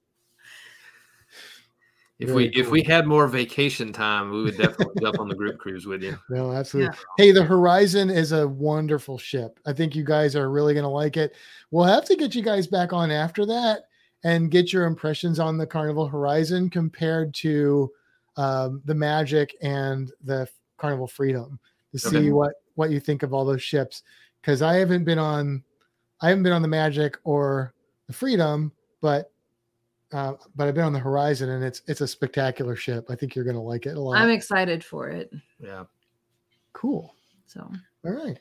if Very we if we had more vacation time, we would definitely jump on the group cruise with you. No, absolutely. Hey, the Horizon is a wonderful ship. I think you guys are really going to like it. We'll have to get you guys back on after that and get your impressions on the Carnival Horizon compared to um, the Magic and the Carnival Freedom to Okay. see what what you think of all those ships. Because I haven't been on, I haven't been on the Magic or the Freedom, but uh, but I've been on the Horizon and it's it's a spectacular ship. I think you're going to like it a lot. I'm excited for it. Yeah. cool. So All right.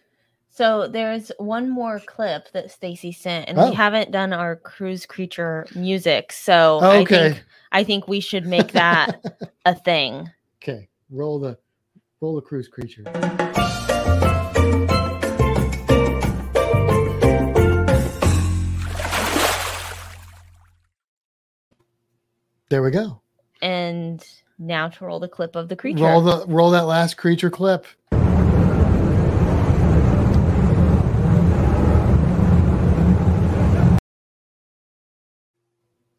So there's one more clip that Stacy sent, and Oh. we haven't done our cruise creature music. So Okay. I think I think we should make that a thing. Okay, roll the roll the cruise creature. There we go. And now to roll the clip of the creature. Roll the roll that last creature clip.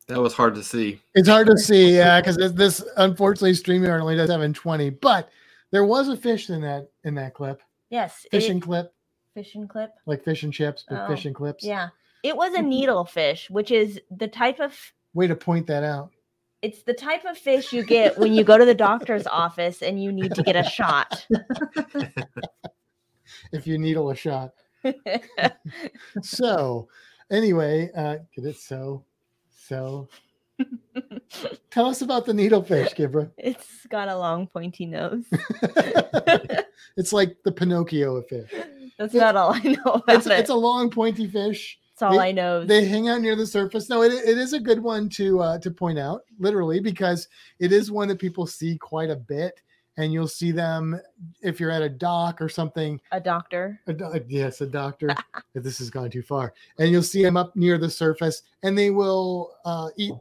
That was hard to see. It's hard to see, yeah, because this unfortunately StreamYard only does have in 20, but there was a fish in that in that clip. yes, Fishing it, clip, fishing clip. like fish and chips, but Oh, fishing clips. Yeah, it was a needlefish, which is the type of Way to point that out. It's the type of fish you get when you go to the doctor's office and you need to get a shot. If you needle a shot. so anyway, uh get it so so tell us about the needlefish, Kibra. it's got a long pointy nose. it's like the Pinocchio of fish. That's Yeah. about all I know about It's, it. it's a long pointy fish. That's all they- I know. They hang out near the surface. No, it, it is a good one to uh, to point out, literally, because it is one that people see quite a bit, and you'll see them if you're at a dock or something. a doctor. A do- yes, a doctor. if this has gone too far, and you'll see them up near the surface, and they will uh, eat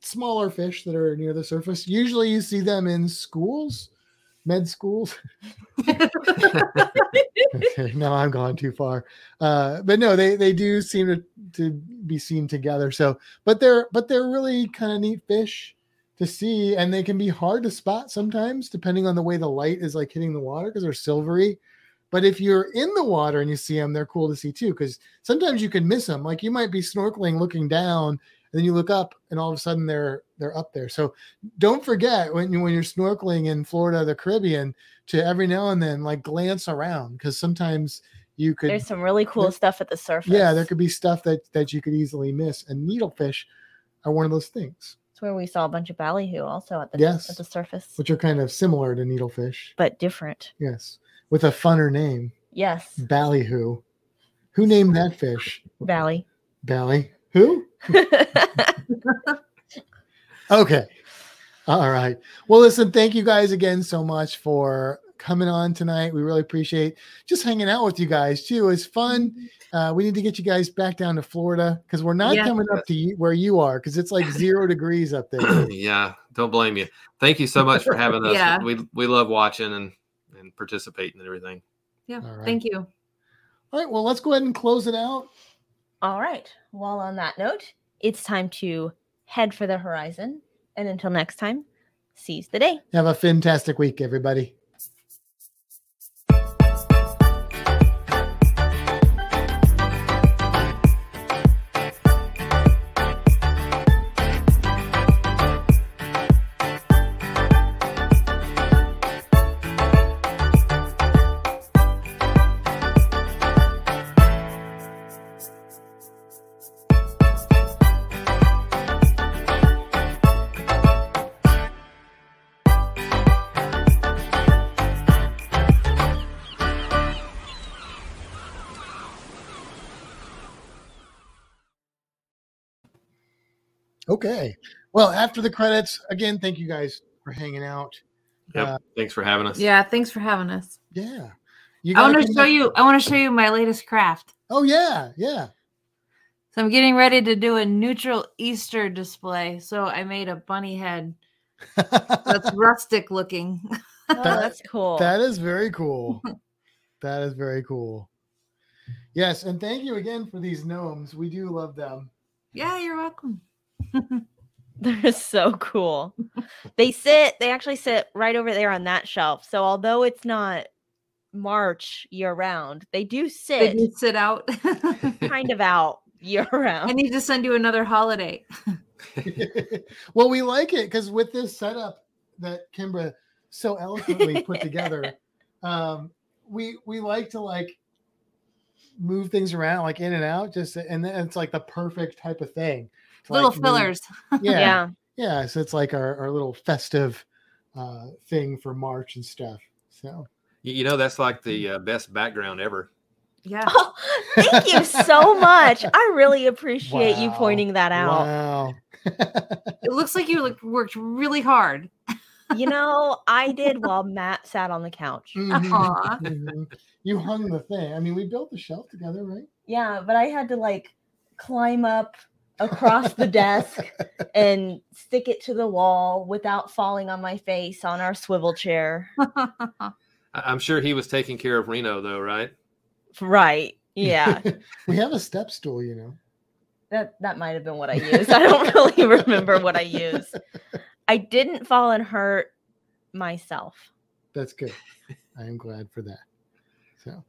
smaller fish that are near the surface. Usually, you see them in schools, med schools. okay, no, I'm gone too far. Uh, but no, they they do seem to to be seen together. So, but they're but they're really kind of neat fish to see, and they can be hard to spot sometimes, depending on the way the light is like hitting the water because they're silvery. But if you're in the water and you see them, they're cool to see too. Because sometimes you can miss them. Like you might be snorkeling, looking down, then you look up, and all of a sudden they're they're up there. So don't forget when you when you're snorkeling in Florida, the Caribbean, to every now and then like glance around because sometimes you could There's some really cool there- stuff at the surface. yeah there could be stuff that that you could easily miss and needlefish are one of those things It's where we saw a bunch of ballyhoo also at the Yes. at the surface, which are kind of similar to needlefish. but different. Yes, with a funner name, Yes, ballyhoo. Who named that fish? Bally. Bally. Who? Okay. All right. Well, listen, thank you guys again so much for coming on tonight. We really appreciate just hanging out with you guys too. It's fun. Uh, we need to get you guys back down to Florida because we're not Yeah. coming up to you, where you are because it's like zero degrees up there. yeah, don't blame you. Thank you so much for having us. Yeah. We we love watching and and participating and everything. Yeah. All right. Thank you. All right. Well, let's go ahead and close it out. All right. Well, on that note, it's time to head for the horizon. And until next time, seize the day. Have a fantastic week, everybody. Okay. Well, after the credits, again, thank you guys for hanging out. Yep. Uh, Thanks for having us. Yeah. Thanks for having us. Yeah. You I want gotta show back- you. I want to show you my latest craft. Oh yeah, yeah. So I'm getting ready to do a neutral Easter display. So I made a bunny head that's rustic looking. Oh, That- that's cool. That is very cool. that is very cool. Yes, and thank you again for these gnomes. We do love them. yeah, you're welcome. They're so cool. they sit, they actually sit right over there on that shelf. So although it's not March year round, they do sit. They sit do sit out. kind of out year round. I need to send you another holiday. well, we like it because with this setup that Kimbra so eloquently put together, um, we we like to like move things around like in and out, just and then it's like the perfect type of thing. To, Little like, move- fillers. Yeah, yeah. yeah. So it's like our, our little festive uh, thing for March and stuff. So You, you know that's like the uh, best background ever. Yeah. Oh, thank you so much. I really appreciate you pointing that out. wow. It looks like you like worked really hard. You know, I did while Matt sat on the couch. Mhm, Aw. mhm. You hung the thing. I mean, we built the shelf together, right? Yeah, but I had to like climb up across the desk and stick it to the wall without falling on my face on our swivel chair. I, I'm sure he was taking care of Reno though, right? Right. Yeah. we have a step stool, you know. that that might have been what I used. I don't really remember what I used. I didn't fall and hurt myself. That's good. I am glad for that. So